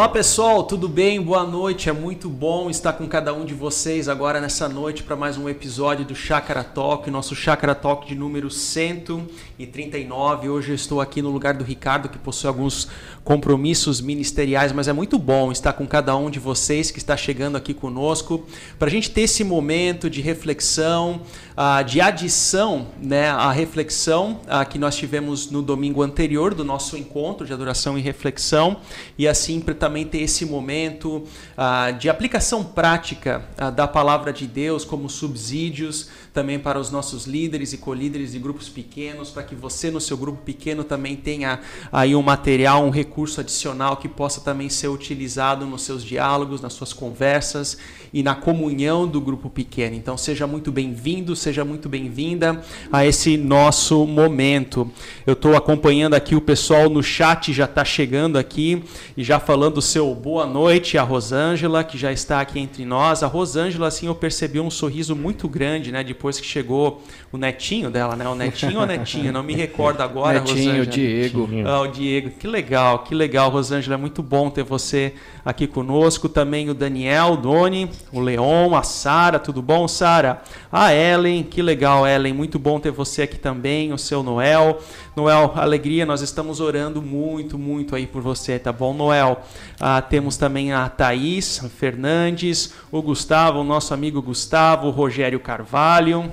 Olá pessoal, tudo bem? Boa noite. É muito bom estar com cada um de vocês agora nessa noite para mais um episódio do Chakra Talk, nosso Chakra Talk de número 139. Hoje eu estou aqui no lugar do Ricardo, que possui alguns compromissos ministeriais, mas é muito bom estar com cada um de vocês que está chegando aqui conosco para a gente ter esse momento de reflexão, uh, de adição né, à reflexão uh, que nós tivemos no domingo anterior do nosso encontro de adoração e reflexão, e assim também ter esse momento uh, de aplicação prática da palavra de Deus como subsídios também para os nossos líderes e colíderes de grupos pequenos, para que você no seu grupo pequeno também tenha aí um material, um recurso adicional que possa também ser utilizado nos seus diálogos, nas suas conversas e na comunhão do grupo pequeno. Então seja muito bem-vindo, seja muito bem-vinda a esse nosso momento. Eu estou acompanhando aqui o pessoal no chat, já está chegando aqui e já falando o seu boa noite, a Rosângela, que já está aqui entre nós. A Rosângela, assim, eu percebi um sorriso muito grande, né, depois que chegou o netinho dela, né? O netinho ou netinha? Não me recordo agora, netinho, Rosângela. o Diego. Ah, o Diego. Que legal, que legal, Rosângela. É muito bom ter você aqui conosco. Também o Daniel, o Doni, o Leon, a Sara, tudo bom, Sara? A Ellen, que legal, Ellen, muito bom ter você aqui também, o seu Noel. Noel, alegria, nós estamos orando muito, muito aí por você, tá bom, Noel? Ah, temos também a Thaís Fernandes, o Gustavo, o nosso amigo Gustavo, o Rogério Carvalho,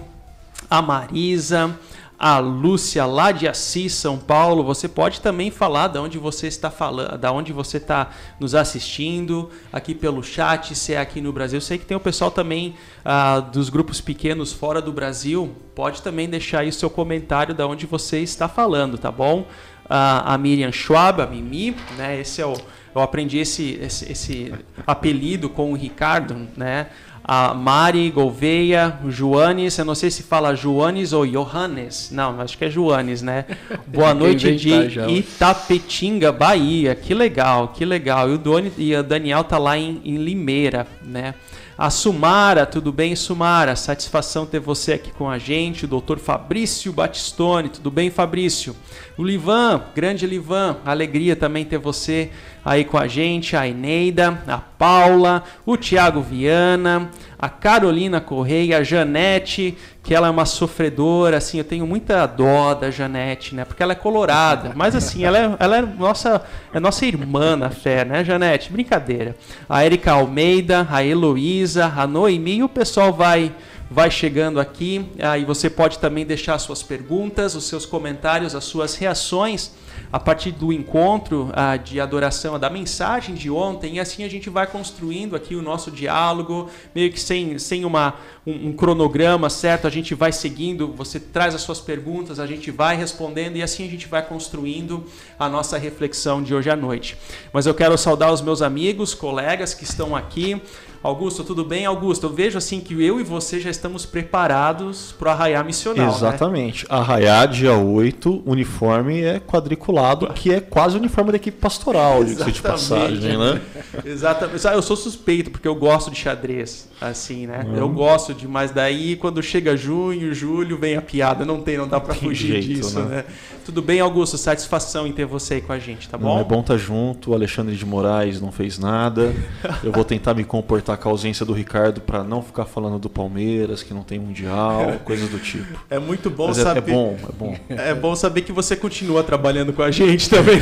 a Marisa, a Lúcia lá de Assis, São Paulo. Você pode também falar de onde você está falando, da onde você está nos assistindo, aqui pelo chat, se é aqui no Brasil. Sei que tem o pessoal também ah, dos grupos pequenos fora do Brasil. Pode também deixar aí o seu comentário de onde você está falando, tá bom? Ah, a Miriam Schwab, a Mimi, né? Esse é o eu aprendi esse, esse, esse apelido com o Ricardo, né? A Mari Gouveia, Joanes, eu não sei se fala Joanes ou Johannes, não, acho que é Joanes, né? Boa noite de já. Itapetinga, Bahia, que legal, que legal. E o Doni, e a Daniel tá lá em, em Limeira, né? A Sumara, tudo bem, Sumara? Satisfação ter você aqui com a gente. O doutor Fabrício Batistone, tudo bem, Fabrício? O Livan, grande Livan, alegria também ter você aí com a gente. A Eneida, a Paula, o Tiago Viana, a Carolina Correia, a Janete, que ela é uma sofredora, assim, eu tenho muita dó da Janete, né? Porque ela é colorada, mas assim, ela é, ela é nossa, é nossa irmã na fé, né, Janete? Brincadeira. A Erika Almeida, a Heloísa, a Noemi, e o pessoal vai vai chegando aqui, aí você pode também deixar suas perguntas, os seus comentários, as suas reações a partir do encontro uh, de adoração, da mensagem de ontem, e assim a gente vai construindo aqui o nosso diálogo, meio que sem, sem uma, um, um, cronograma certo, a gente vai seguindo, você traz as suas perguntas, a gente vai respondendo, e assim a gente vai construindo a nossa reflexão de hoje à noite. Mas eu quero saudar os meus amigos, colegas que estão aqui, Augusto, tudo bem? Augusto, eu vejo assim que eu e você já estamos preparados para o arraiar missional. Né? Exatamente. Né? Arraiar dia 8, uniforme é quadriculado, que é quase o uniforme da equipe pastoral, de de passagem, né? Exatamente. Eu sou suspeito, porque eu gosto de xadrez, assim, né? Hum. Eu gosto de, mas daí quando chega junho, julho, vem a piada. Não tem, não dá para fugir jeito, disso, né? né? Tudo bem, Augusto? Satisfação em ter você aí com a gente, tá bom? Não, é bom estar tá junto. O Alexandre de Moraes não fez nada. Eu vou tentar me comportar com a ausência do Ricardo para não ficar falando do Palmeiras, que não tem mundial, coisas do tipo. É muito bom Mas saber. É, é, bom, é bom. É bom saber que você continua trabalhando com a gente também.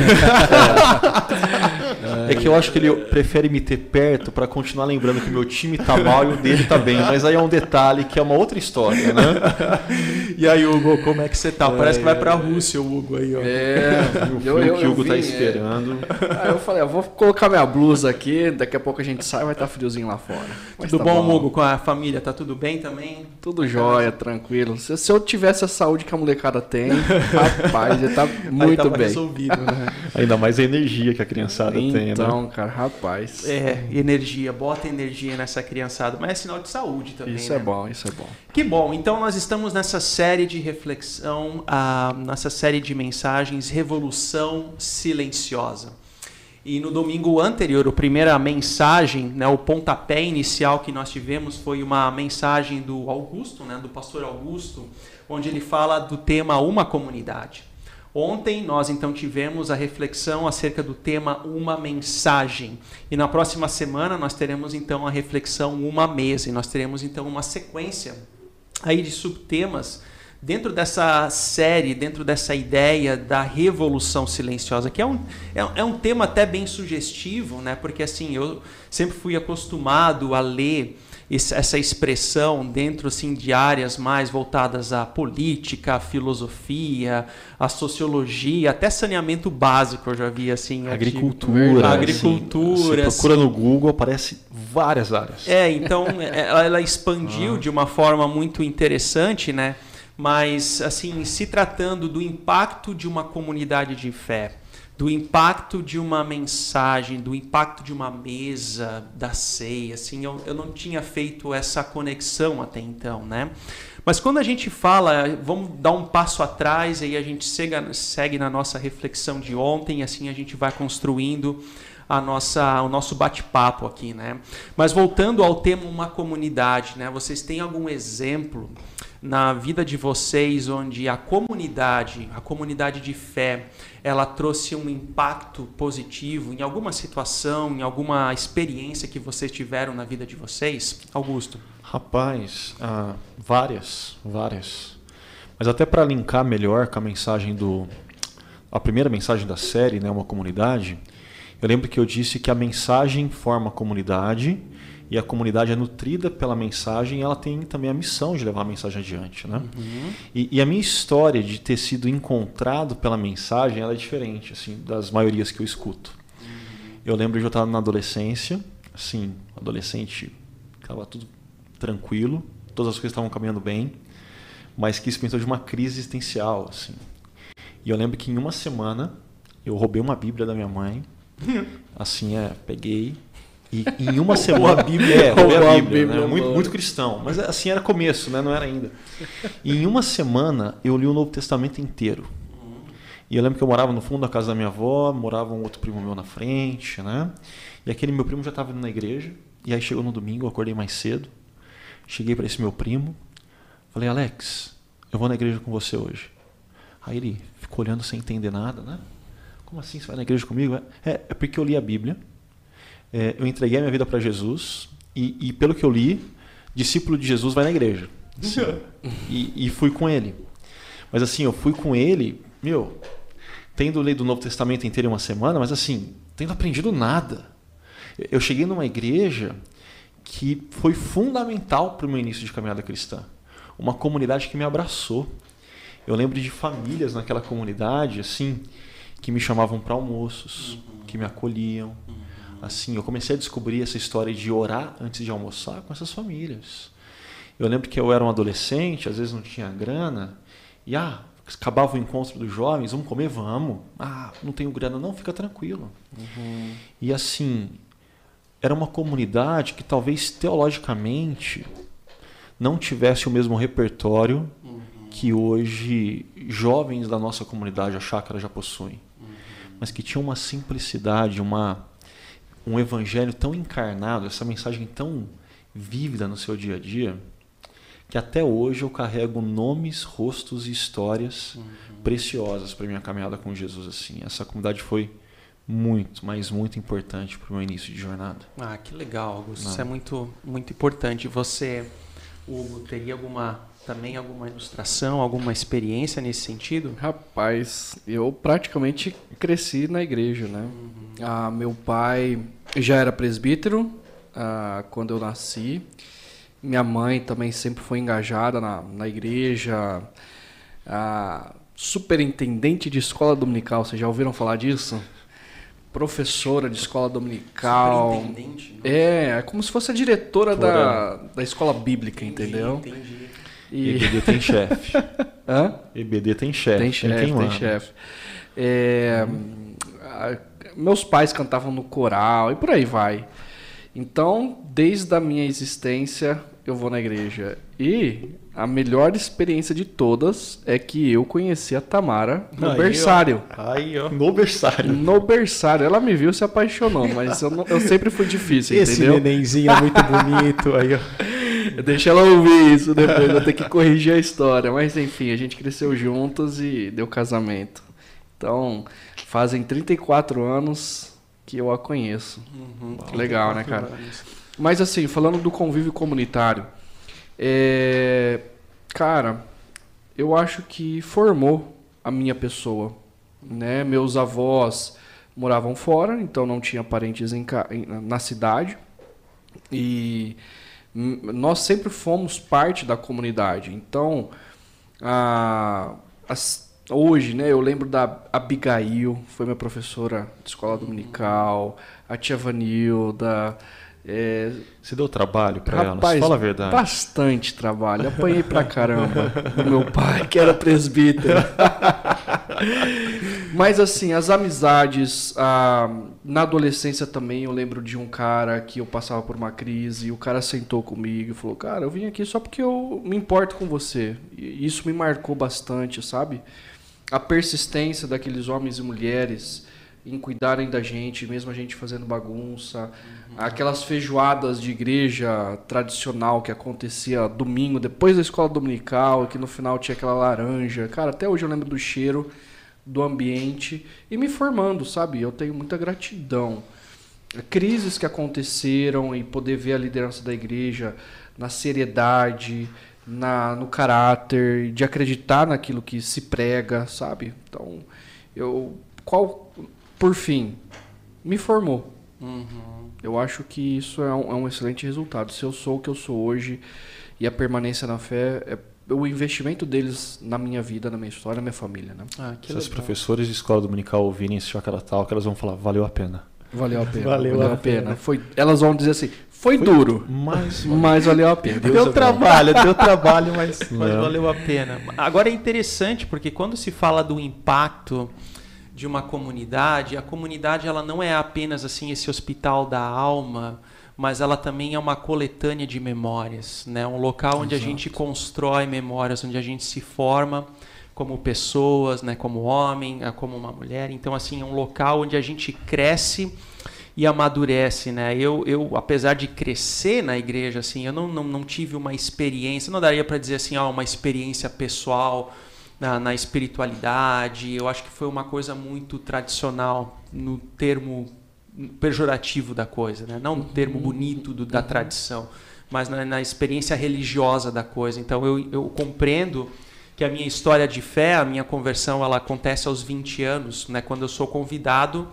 É, é que eu acho que ele prefere me ter perto para continuar lembrando que meu time tá mal e o dele tá bem. Mas aí é um detalhe que é uma outra história, né? E aí, Hugo, como é que você tá? Parece que vai pra Rússia o Hugo aí, ó. É, o eu, eu, que o Hugo tá vim, tá esperando. É. Aí eu falei, eu vou colocar minha blusa aqui, daqui a pouco a gente sai, vai estar tá friozinho lá fora. Mas tudo tá bom, Hugo? Com a família? Tá tudo bem também? Tudo jóia, tranquilo. Se, se, eu tivesse a saúde que a molecada tem, rapaz, já tá muito bem. Resolvido, né? Ainda mais a energia que a criançada então, tem, né? Então, cara, rapaz. É, energia, bota energia nessa criançada, mas é sinal de saúde também. Isso é né? é bom, isso é bom. Que bom. Então nós estamos nessa série de reflexão, ah, nessa série de mensagens, Revolução Silenciosa. E no domingo anterior, a primeira mensagem, né, o pontapé inicial que nós tivemos foi uma mensagem do Augusto, né, do pastor Augusto, onde ele fala do tema Uma Comunidade. Ontem nós então tivemos a reflexão acerca do tema Uma Mensagem. E na próxima semana nós teremos então a reflexão Uma Mesa. E nós teremos então uma sequência aí de subtemas dentro dessa série, dentro dessa ideia da revolução silenciosa, que é um, é, é, um tema até bem sugestivo, né? porque assim, eu sempre fui acostumado a ler essa expressão dentro assim, de áreas mais voltadas à política, à filosofia, à sociologia, até saneamento básico eu já vi assim. Agricultura. agricultura. Assim, procura no Google, aparece várias áreas. É, então ela, ela expandiu ah. de uma forma muito interessante, né? Mas assim, se tratando do impacto de uma comunidade de fé, do impacto de uma mensagem, do impacto de uma mesa, da ceia, assim, eu, eu não tinha feito essa conexão até então, né? Mas quando a gente fala, vamos dar um passo atrás e aí a gente segue, segue na nossa reflexão de ontem, assim a gente vai construindo a nossa, o nosso bate-papo aqui, né? Mas voltando ao tema uma comunidade, né? Vocês têm algum exemplo na vida de vocês onde a comunidade, a comunidade de fé, ela trouxe um impacto positivo em alguma situação, em alguma experiência que vocês tiveram na vida de vocês? Augusto. Rapaz, ah, várias, várias. Mas até para linkar melhor com a mensagem do a primeira mensagem da série, né, uma comunidade, eu lembro que eu disse que a mensagem forma a comunidade e a comunidade é nutrida pela mensagem, ela tem também a missão de levar a mensagem adiante, né? Uhum. E, e, a minha história de ter sido encontrado pela mensagem, ela é diferente, assim, das maiorias que eu escuto. Uhum. Eu lembro de eu estar na adolescência, assim, adolescente, estava tudo tranquilo, todas as coisas estavam caminhando bem, mas que experimentou de uma crise existencial, assim. E eu lembro que em uma semana eu roubei uma Bíblia da minha mãe, assim, é, peguei, e em uma semana. a Bíblia. É, a Bíblia, a Bíblia né? muito, muito cristão. Mas assim era começo, né? não era ainda. E em uma semana eu li o Novo Testamento inteiro. E eu lembro que eu morava no fundo da casa da minha avó, morava um outro primo meu na frente, né? E aquele meu primo já estava indo na igreja. E aí chegou no domingo, eu acordei mais cedo. Cheguei para esse meu primo. Falei, Alex, eu vou na igreja com você hoje. Aí ele ficou olhando sem entender nada, né? Como assim você vai na igreja comigo? É, é porque eu li a Bíblia é, eu entreguei a minha vida para Jesus e, e, pelo que eu li, discípulo de Jesus vai na igreja. e, e, fui com ele. Mas assim, eu fui com ele, meu, tendo lido o Novo Testamento inteiro em uma semana, mas assim, tendo aprendido nada. Eu cheguei numa igreja que foi fundamental para o meu início de caminhada cristã. Uma comunidade que me abraçou. Eu lembro de famílias naquela comunidade, assim, que me chamavam para almoços, uhum. que me acolhiam, uhum assim, eu comecei a descobrir essa história de orar antes de almoçar com essas famílias. Eu lembro que eu era um adolescente, às vezes não tinha grana, e ah, acabava o encontro dos jovens, vamos comer, vamos. Ah, não tenho grana, não, fica tranquilo. Uhum. E assim, era uma comunidade que talvez teologicamente não tivesse o mesmo repertório uhum. que hoje jovens da nossa comunidade, a chácara, já possuem. Uhum. Mas que tinha uma simplicidade, uma um evangelho tão encarnado, essa mensagem tão vívida no seu dia a dia, que até hoje eu carrego nomes, rostos e histórias uhum. preciosas para minha caminhada com Jesus assim. Essa comunidade foi muito, mas muito importante para o meu início de jornada. Ah, que legal, Augusto. Isso é muito, muito importante. Você, Hugo, teria alguma também alguma ilustração, alguma experiência nesse sentido? Rapaz, eu praticamente cresci na igreja, né? Uhum. Ah, meu pai já era presbítero ah, quando eu nasci. Minha mãe também sempre foi engajada na, na igreja. Ah, superintendente de escola dominical, vocês já ouviram falar disso? Professora de escola dominical. Superintendente? É, é como se fosse a diretora da, da escola bíblica, entendi, entendeu? Entendi. E... EBD tem chefe. Hã? EBD tem chefe. Tem chefe, tem chefe. É, meus pais cantavam no coral e por aí vai. Então, desde a minha existência, eu vou na igreja. E a melhor experiência de todas é que eu conheci a Tamara no aí, berçário. Ó. Aí, ó. No berçário. No berçário. Ela me viu e se apaixonou, mas eu, não, eu sempre fui difícil, Esse entendeu? Esse nenenzinho é muito bonito. Aí, ó. Deixa ela ouvir isso depois, vou ter que corrigir a história. Mas enfim, a gente cresceu juntos e deu casamento. Então, fazem 34 anos que eu a conheço. Uhum, legal, né, cara? anos. Mas assim, falando do convívio comunitário, é... cara, eu acho que formou a minha pessoa, né? Meus avós moravam fora, então não tinha parentes em na cidade e nós sempre fomos parte da comunidade. Então, a- as- hoje, né, eu lembro da Abigail, foi minha professora de escola dominical, a tia Vanilda, é, Você deu trabalho pra elas? Rapaz, Fala a verdade. bastante trabalho. Apanhei pra caramba do meu pai, que era presbítero. Mas assim, as amizades, ah, na adolescência também eu lembro de um cara que eu passava por uma crise, e o cara sentou comigo e falou: "Cara, eu vim aqui só porque eu me importo com você". E isso me marcou bastante, sabe? A persistência daqueles homens e mulheres em cuidarem da gente, mesmo a gente fazendo bagunça, aquelas feijoadas de igreja tradicional que acontecia domingo, depois da escola dominical, que no final tinha aquela laranja. Cara, até hoje eu lembro do cheiro, do ambiente e me formando, sabe? Eu tenho muita gratidão. Crises que aconteceram e poder ver a liderança da igreja na seriedade, na, no caráter, de acreditar naquilo que se prega, sabe? Então, eu. Qual, por fim, me formou. Eu acho que isso é um, é um excelente resultado. Se eu sou o que eu sou hoje e a permanência na fé, é o investimento deles na minha vida, na minha história, na minha família, né? Ah, que Se os professores de escola dominical ouvirem esse Chakra Talk, elas vão falar, valeu a pena. Valeu a pena. Valeu a pena. Foi, elas vão dizer assim, foi, duro, Mas, mas valeu a pena. Deu trabalho, deu trabalho, mas, mas valeu a pena. Agora é interessante porque quando se fala do impacto de uma comunidade, a comunidade ela não é apenas assim esse hospital da alma, mas ela também é uma coletânea de memórias, né? Um local onde a gente constrói memórias, onde a gente se forma como pessoas, né? Como homem, eh, como uma mulher. Então assim é um local onde a gente cresce e amadurece, né? Eu, eu apesar de crescer na igreja, assim, eu não, não, não tive uma experiência, não daria para dizer assim, ah, uma experiência pessoal na, na espiritualidade. Eu acho que foi uma coisa muito tradicional no termo pejorativo da coisa, né? Não no termo bonito do, da tradição, mas na, na experiência religiosa da coisa. Então eu, eu compreendo que a minha história de fé, a minha conversão, ela acontece aos 20 anos, né? Quando eu sou convidado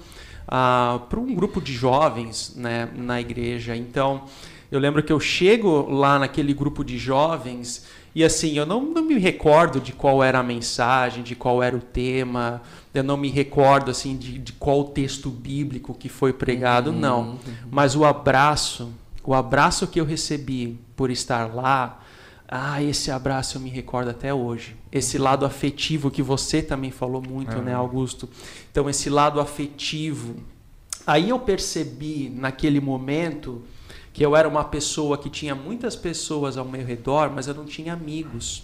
ah, para um grupo de jovens né, na igreja. Então, eu lembro que eu chego lá naquele grupo de jovens e assim, eu não, não me recordo de qual era a mensagem, de qual era o tema, eu não me recordo assim de, de qual texto bíblico que foi pregado, não. Mas o abraço, o abraço que eu recebi por estar lá, ah, esse abraço eu me recordo até hoje. Esse lado afetivo que você também falou muito, né, Augusto? Então, esse lado afetivo. Aí eu percebi naquele momento que eu era uma pessoa que tinha muitas pessoas ao meu redor, mas eu não tinha amigos.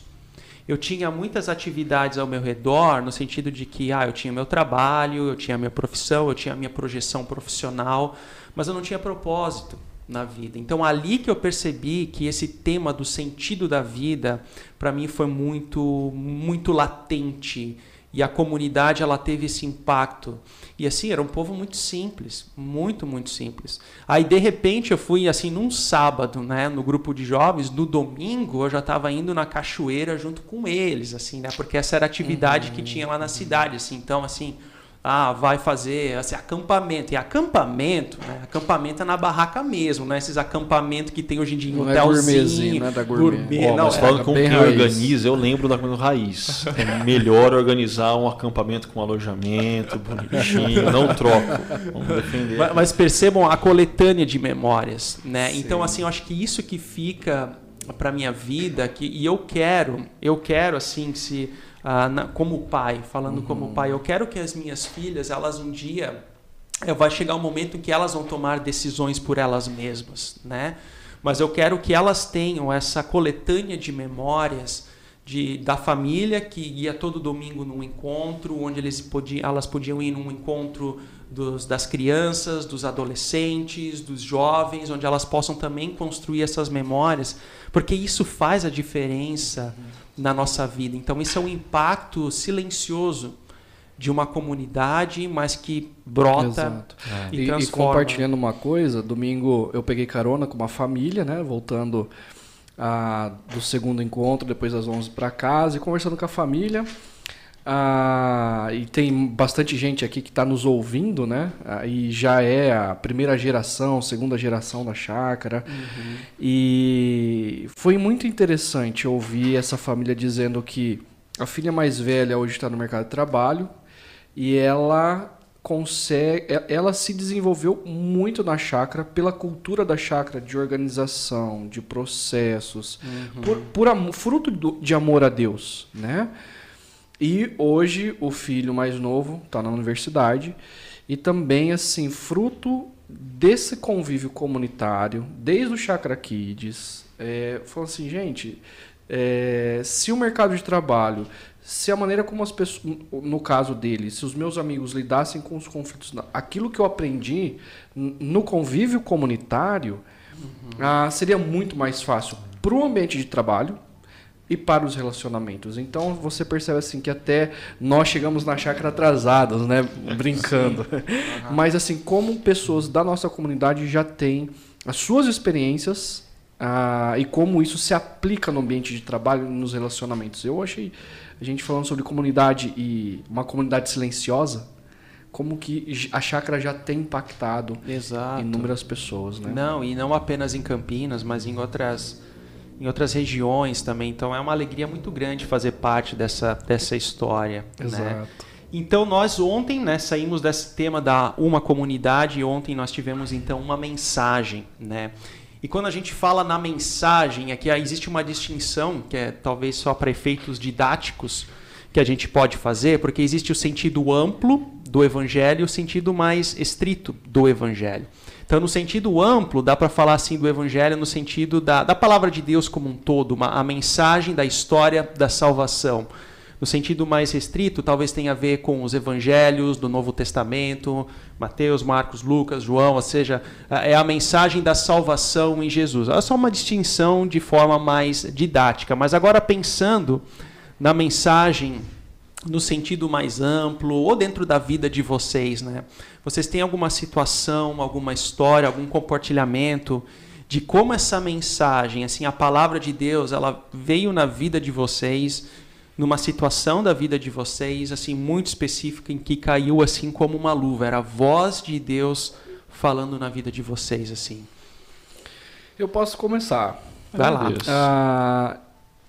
Eu tinha muitas atividades ao meu redor, no sentido de que ah, eu tinha meu trabalho, eu tinha minha profissão, eu tinha minha projeção profissional, mas eu não tinha propósito na vida. Então ali que eu percebi que esse tema do sentido da vida para mim foi muito muito latente e a comunidade ela teve esse impacto. E assim, era um povo muito simples, muito, muito simples. Aí de repente eu fui assim num sábado, né, no grupo de jovens, no domingo eu já estava indo na cachoeira junto com eles, assim, né? Porque essa era a atividade que tinha lá na cidade, assim. Então, assim, ah, vai fazer assim, acampamento. E acampamento, né? Acampamento é na barraca mesmo, né? Esses acampamentos que tem hoje em dia em Não é hotelzinho. gourmetzinho, não é da gourmet. Ó, não, mas é- falando com bem quem raiz. organiza, eu lembro da raiz. É melhor organizar um acampamento com alojamento, bonitinho, não troco. Vamos defender. Mas, mas percebam a coletânea de memórias, né? Então assim, eu acho que isso que fica para minha vida, que e eu quero, eu quero assim se ah, na- como pai, falando como pai, eu quero que as minhas filhas, elas um dia eh, vai chegar um momento em que elas vão tomar decisões por elas mesmas, né? Mas eu quero que elas tenham essa coletânea de memórias de, da família que ia todo domingo num encontro, onde eles podiam, elas podiam ir num encontro dos, das crianças, dos adolescentes, dos jovens, onde elas possam também construir essas memórias, porque isso faz a diferença na nossa vida. Então, isso é um impacto silencioso de uma comunidade, mas que brota é. e, e, e compartilhando uma coisa, domingo eu peguei carona com uma família, né, voltando ah, do segundo encontro, depois das 11 para casa e conversando com a família. Ah, e tem bastante gente aqui que está nos ouvindo, né? Ah, e já é a primeira geração, segunda geração da chácara. Uhum. E foi muito interessante ouvir essa família dizendo que a filha mais velha hoje está no mercado de trabalho e ela consegue, ela se desenvolveu muito na chácara pela cultura da chácara de organização, de processos, uhum. por, por fruto do, de amor a Deus, né? E hoje o filho mais novo está na universidade e também assim fruto desse convívio comunitário, desde o Chakra Kids, é, falou assim, gente, é, se o mercado de trabalho, se a maneira como as pessoas, no caso dele, se os meus amigos lidassem com os conflitos, aquilo que eu aprendi no convívio comunitário, uhum. ah, seria muito mais fácil para o ambiente de trabalho, e para os relacionamentos. Então você percebe assim que até nós chegamos na chácara atrasados, né, brincando. Uhum. Mas assim, como pessoas da nossa comunidade já têm as suas experiências ah, e como isso se aplica no ambiente de trabalho nos relacionamentos. Eu achei a gente falando sobre comunidade e uma comunidade silenciosa, como que a chácara já tem impactado Exato. inúmeras pessoas, né? Não, e não apenas em Campinas, mas em outras em outras regiões também. Então é uma alegria muito grande fazer parte dessa, dessa história. Né? Exato. Né? Então nós ontem né, saímos desse tema da uma comunidade e ontem nós tivemos então uma mensagem, né? E quando a gente fala na mensagem, aqui existe uma distinção que é talvez só para efeitos didáticos que a gente pode fazer, porque existe o sentido amplo do evangelho e o sentido mais estrito do evangelho. Então, no sentido amplo, dá para falar assim do Evangelho no sentido da, da palavra de Deus como um todo, uma, a mensagem da história da salvação. No sentido mais restrito, talvez tenha a ver com os evangelhos do Novo Testamento, Mateus, Marcos, Lucas, João, ou seja, é a mensagem da salvação em Jesus. É só uma distinção de forma mais didática. Mas agora pensando na mensagem no sentido mais amplo ou dentro da vida de vocês, né? Vocês têm alguma situação, alguma história, algum compartilhamento de como essa mensagem, assim, a palavra de Deus, ela veio na vida de vocês, numa situação da vida de vocês, assim, muito específica em que caiu assim como uma luva, era a voz de Deus falando na vida de vocês, assim. Eu posso começar. Vai lá. Ah,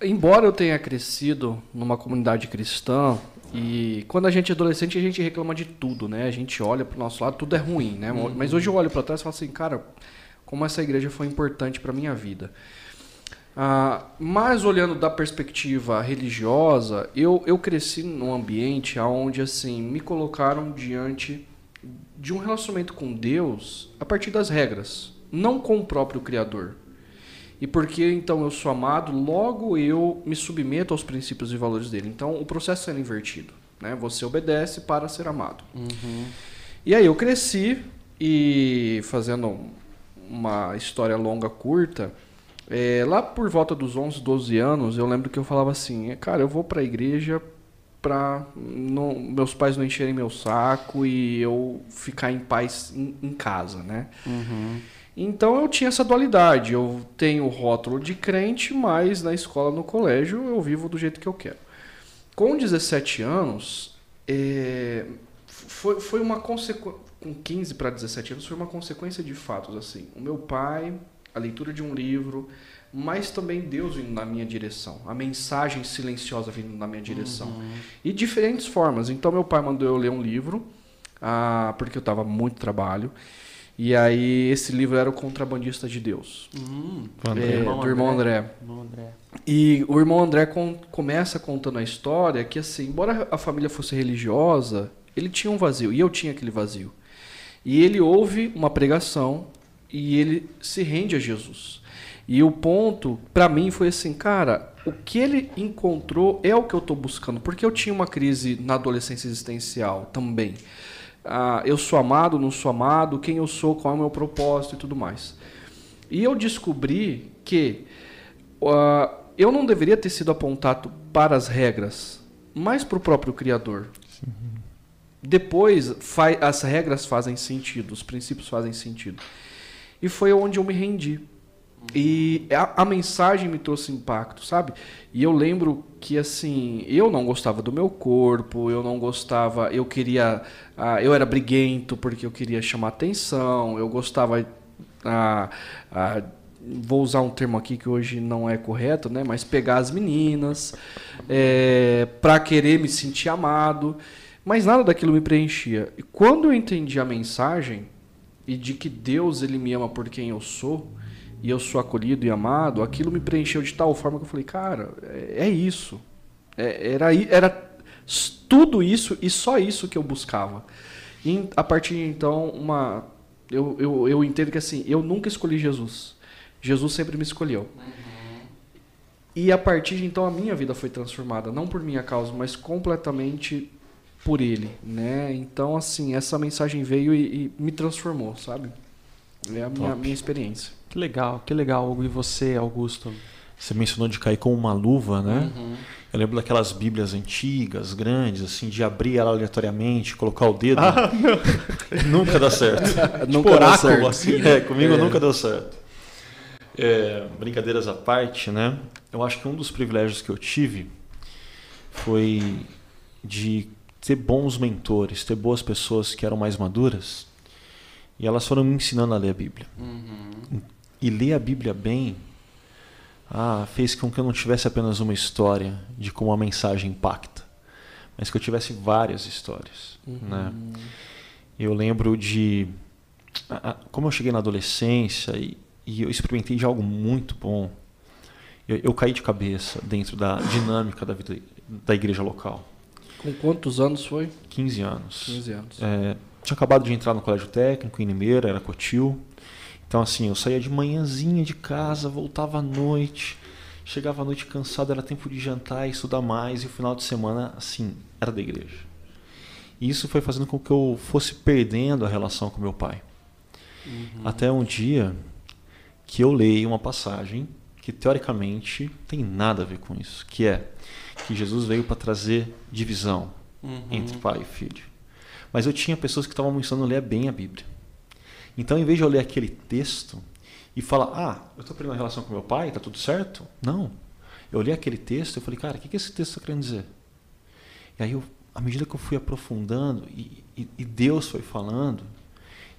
embora eu tenha crescido numa comunidade cristã, e quando a gente é adolescente, a gente reclama de tudo, né? A gente olha pro nosso lado, tudo é ruim, né? Uhum. Mas hoje eu olho para trás e falo assim, cara, como essa igreja foi importante para minha vida. Ah, mas olhando da perspectiva religiosa, eu, eu cresci num ambiente onde assim me colocaram diante de um relacionamento com Deus a partir das regras, não com o próprio Criador. E porque então eu sou amado, logo eu me submeto aos princípios e valores dele. Então o processo é invertido. Né? Você obedece para ser amado. Uhum. E aí eu cresci e fazendo uma história longa, curta, é, lá por volta dos 11, 12 anos, eu lembro que eu falava assim, cara, eu vou para a igreja para meus pais não encherem meu saco e eu ficar em paz em, em casa, né? Uhum. Então eu tinha essa dualidade. Eu tenho o rótulo de crente, mas na escola, no colégio, eu vivo do jeito que eu quero. Com 17 anos, é, foi, foi uma consequência. Com 15 para 17 anos, foi uma consequência de fatos. assim. O meu pai, a leitura de um livro, mas também Deus vindo na minha direção, a mensagem silenciosa vindo na minha direção. Uhum. E diferentes formas. Então, meu pai mandou eu ler um livro, ah, porque eu estava muito trabalho. E aí esse livro era o Contrabandista de Deus. Hum, é, irmão do irmão André. André. irmão André. E o irmão André com, começa contando a história que assim, embora a família fosse religiosa, ele tinha um vazio e eu tinha aquele vazio. E ele ouve uma pregação e ele se rende a Jesus. E o ponto para mim foi assim, cara, o que ele encontrou é o que eu estou buscando, porque eu tinha uma crise na adolescência existencial também ah, eu sou amado, não sou amado, quem eu sou, qual é o meu propósito e tudo mais. E eu descobri que uh, eu não deveria ter sido apontado para as regras, mas para o próprio Criador. depois as regras fazem sentido, os princípios fazem sentido. E foi onde eu me rendi. E a, a, mensagem me trouxe impacto, sabe? E eu lembro que, assim, eu não gostava do meu corpo, eu não gostava, eu queria, uh, eu era briguento porque eu queria chamar atenção, eu gostava, uh, uh, vou usar um termo aqui que hoje não é correto, né? Mas pegar as meninas, é, para querer me sentir amado, mas nada daquilo me preenchia. E quando eu entendi a mensagem e de que Deus ele me ama por quem eu sou, e eu sou acolhido e amado, aquilo me preencheu de tal forma que eu falei, cara, é, é isso. É, era, era tudo isso e só isso que eu buscava. E a partir de então, uma, eu, eu, eu entendo que assim, eu nunca escolhi Jesus. Jesus sempre me escolheu. Uhum. E a partir de então a minha vida foi transformada, não por minha causa, mas completamente por ele, né? Então assim, essa mensagem veio e, e me transformou, sabe? É a minha, minha experiência. Que legal, que legal. E você, Augusto? Você mencionou de cair com uma luva, né? Uhum. Eu lembro daquelas bíblias antigas, grandes, assim, de abrir ela aleatoriamente, colocar o dedo. Ah, nunca dá certo. tipo nunca oráculo, certo. assim. Né? É, comigo é. nunca deu certo. É, brincadeiras à parte, né? Eu acho que um dos privilégios que eu tive foi de ter bons mentores, ter boas pessoas que eram mais maduras e elas foram me ensinando a ler a Bíblia. Uhum. E ler a Bíblia bem ah, fez com que eu não tivesse apenas uma história de como a mensagem impacta, mas que eu tivesse várias histórias. Uhum. Né? Eu lembro de como eu cheguei na adolescência e, e eu experimentei de algo muito bom. Eu, eu, caí de cabeça dentro da dinâmica da vida da igreja local. Com quantos anos foi? 15 anos. 15 anos. É, tinha acabado de entrar no colégio técnico em Limeira, era Cotil. Então, assim, eu saía de manhãzinha de casa, voltava à noite, chegava à noite cansado, era tempo de jantar e estudar mais, e o final de semana, assim, era da igreja. E isso foi fazendo com que eu fosse perdendo a relação com meu pai. Uhum. Até um dia que eu leio uma passagem que teoricamente tem nada a ver com isso, que é que Jesus veio para trazer divisão uhum. entre pai e filho. Mas eu tinha pessoas que estavam me ensinando a ler bem a Bíblia. Então, em vez de eu ler aquele texto e falar, ah, eu estou perdendo a relação com meu pai, está tudo certo? Não. Eu li aquele texto e falei, cara, o que, que esse texto está querendo dizer? E aí, eu, à medida que eu fui aprofundando e, e, e Deus foi falando,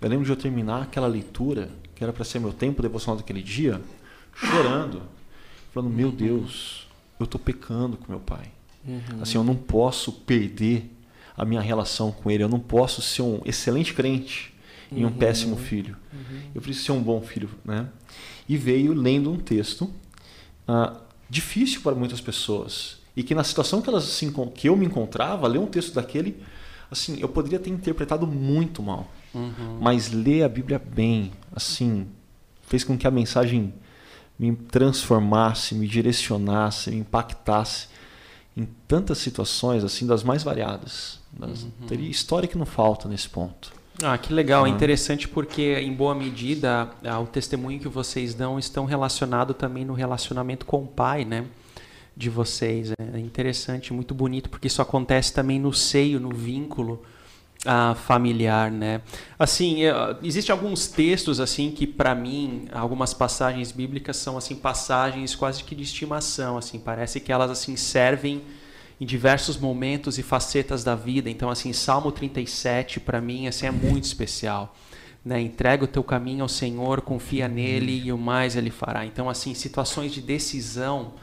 eu lembro de eu terminar aquela leitura, que era para ser meu tempo devocional daquele dia, chorando, falando, meu uhum. Deus, eu estou pecando com meu pai. Uhum. Assim, eu não posso perder a minha relação com ele. Eu não posso ser um excelente crente e um uhum. péssimo filho. Uhum. Eu preciso ser um bom filho, né? E veio lendo um texto uh, difícil para muitas pessoas e que na situação que elas se, que eu me encontrava, ler um texto daquele, assim, eu poderia ter interpretado muito mal. Uhum. Mas ler a Bíblia bem, assim, fez com que a mensagem me transformasse, me direcionasse, me impactasse em tantas situações assim das mais variadas. Das, uhum. Teria história que não falta nesse ponto. Ah, que legal. É interessante porque, em boa medida, ah, o testemunho que vocês dão estão relacionado também no relacionamento com o pai, né? De vocês. É interessante, muito bonito, porque isso acontece também no seio, no vínculo ah, familiar, né? Assim, é, existem alguns textos assim que para mim, algumas passagens bíblicas são assim passagens quase que de estimação, assim, parece que elas assim servem em diversos momentos e facetas da vida. Então, assim, Salmo 37 para mim assim é muito especial. Né? Entrega o teu caminho ao Senhor, confia nele e o mais ele fará. Então, assim, situações de decisão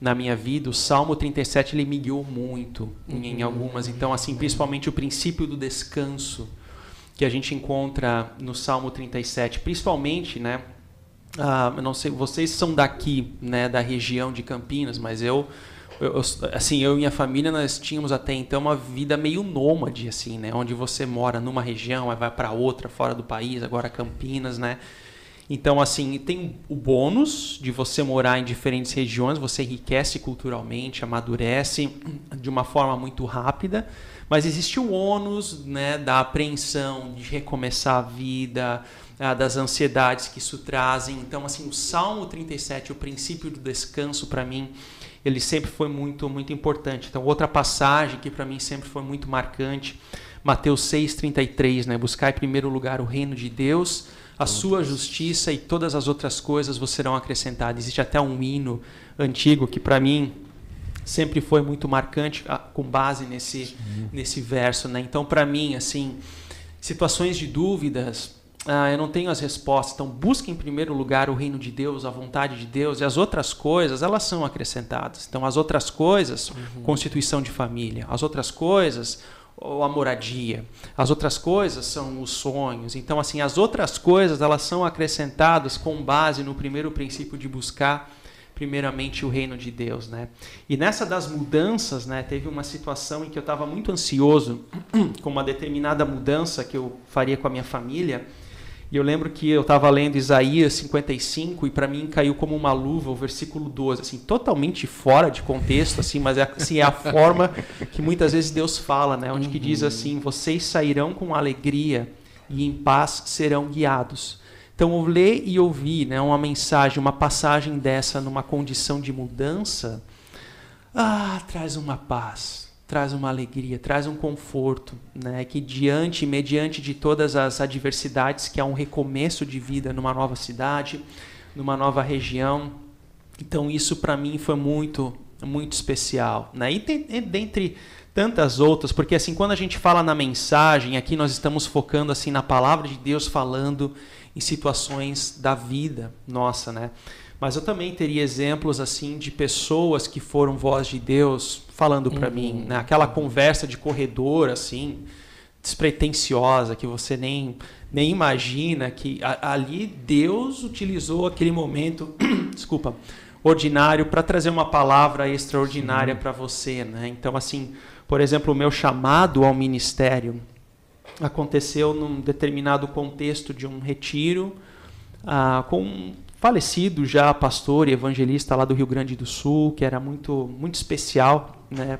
na minha vida, o Salmo 37 ele me guiou muito uhum. em, algumas. Então, assim, principalmente o princípio do descanso que a gente encontra no Salmo 37, principalmente, né? Ah, não sei, vocês são daqui, né, da região de Campinas, mas eu eu, assim, eu e minha família nós tínhamos até então uma vida meio nômade, assim, né? Onde você mora numa região, vai para outra, fora do país, agora Campinas, né? Então, assim, tem o bônus de você morar em diferentes regiões, você enriquece culturalmente, amadurece de uma forma muito rápida, mas existe o ônus né, da apreensão, de recomeçar a vida, ah, das ansiedades que isso trazem. Então, assim, o Salmo 37, o princípio do descanso, para mim, ele sempre foi muito muito importante. Então, outra passagem que para mim sempre foi muito marcante, Mateus 6:33, né? Buscar em primeiro lugar o reino de Deus, a sua justiça e todas as outras coisas vos serão acrescentadas. Existe até um hino antigo que para mim sempre foi muito marcante ah, com base nesse nesse verso, né? Então para mim assim, situações de dúvidas, ah, eu não tenho as respostas. Então, busque em primeiro lugar o reino de Deus, a vontade de Deus, e as outras coisas, elas são acrescentadas. Então, as outras coisas, uhum. constituição de família. As outras coisas, a moradia. As outras coisas são os sonhos. Então, assim, as outras coisas, elas são acrescentadas com base no primeiro princípio de buscar primeiramente o reino de Deus, né? E nessa das mudanças, né, teve uma situação em que eu estava muito ansioso com uma determinada mudança que eu faria com a minha família. E eu lembro que eu estava lendo Isaías 55 e para mim caiu como uma luva o versículo 12, assim, totalmente fora de contexto, assim, mas é, assim, é a forma que muitas vezes Deus fala, né? Onde uhum. que diz uhum. assim: "Vocês sairão com alegria e em paz serão guiados". Então, eu ler e ouvir, né, uma mensagem, uma passagem dessa numa condição de mudança, ah, traz uma paz traz uma alegria, traz um conforto, né? Que diante, mediante de todas as adversidades, que é um recomeço de vida numa nova cidade, numa nova região. Então isso para mim foi muito, muito especial, né? E dentre tantas outras, porque assim quando a gente fala na mensagem, aqui nós estamos focando assim na palavra de Deus falando em situações da vida nossa, né? Mas eu também teria exemplos assim de pessoas que foram voz de Deus falando para uhum. mim, né? aquela conversa de corredor assim, despretensiosa que você nem nem imagina que a, ali Deus utilizou aquele momento, desculpa, ordinário para trazer uma palavra extraordinária para você, né? Então assim, por exemplo, o meu chamado ao ministério aconteceu num determinado contexto de um retiro ah, com falecido já pastor e evangelista lá do Rio Grande do Sul, que era muito, muito especial né,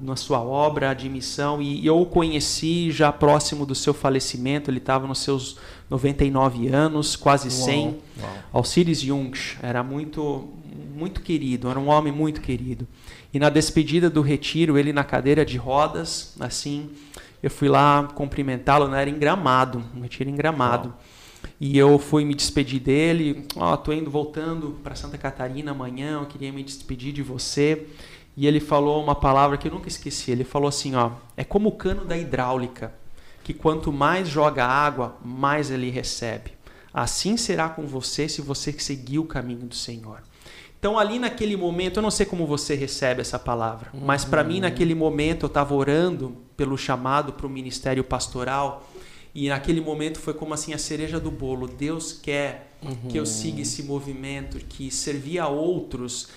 na sua obra de missão. E eu o conheci já próximo do seu falecimento, ele estava nos seus 99 anos, quase 100. Uau, uau. Alcides Jungs, era muito, muito querido, era um homem muito querido. E na despedida do retiro, ele na cadeira de rodas, assim, eu fui lá cumprimentá-lo, né, era em Gramado, um retiro em Gramado. Uau. E eu fui me despedir dele. Ó, oh, tô indo voltando para Santa Catarina amanhã, eu queria me despedir de você. E ele falou uma palavra que eu nunca esqueci. Ele falou assim, ó, é como o cano da hidráulica, que quanto mais joga água, mais ele recebe. Assim será com você se você seguir o caminho do Senhor. Então ali naquele momento, eu não sei como você recebe essa palavra, mas para mim naquele momento eu estava orando pelo chamado para o ministério pastoral e naquele momento foi como assim a cereja do bolo. Deus quer uhum. que eu siga esse movimento, que servir a outros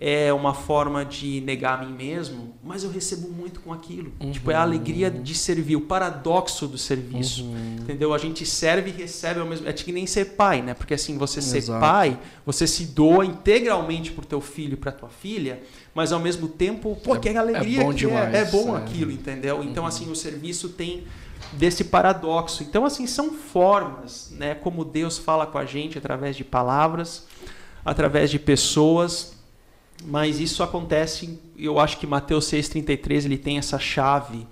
é uma forma de negar a mim mesmo, mas eu recebo muito com aquilo. Uhum. Tipo, é a alegria de servir, o paradoxo do serviço. Uhum. Entendeu? A gente serve e recebe ao mesmo É que nem ser pai, né? Porque assim, você ser Exato. pai, você se doa integralmente pro teu filho e pra tua filha, mas ao mesmo tempo, pô, é, que alegria é bom que demais, é, é bom é. aquilo, entendeu? Então, uhum. assim, o serviço tem desse paradoxo. Então, assim, são formas, né, como Deus fala com a gente através de palavras, através de pessoas, mas isso acontece, eu acho que Mateus 6:33 ele tem essa chave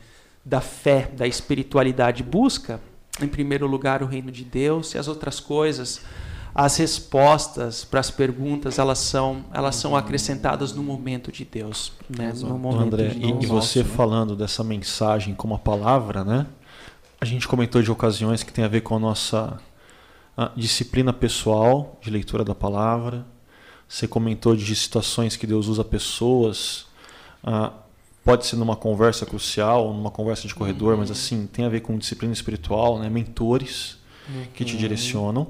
da fé, da espiritualidade. Busca em primeiro lugar o reino de Deus e as outras coisas, as respostas para as perguntas, elas são, elas são acrescentadas no momento de Deus, né? No momento André, de e, e você falando dessa mensagem como a palavra, né? A gente comentou de ocasiões que tem a ver com a nossa a disciplina pessoal de leitura da palavra. Você comentou de situações que Deus usa pessoas. Uh, pode ser numa conversa crucial, numa conversa de corredor, uhum. mas assim, tem a ver com disciplina espiritual, né? mentores uhum. que te uhum. direcionam.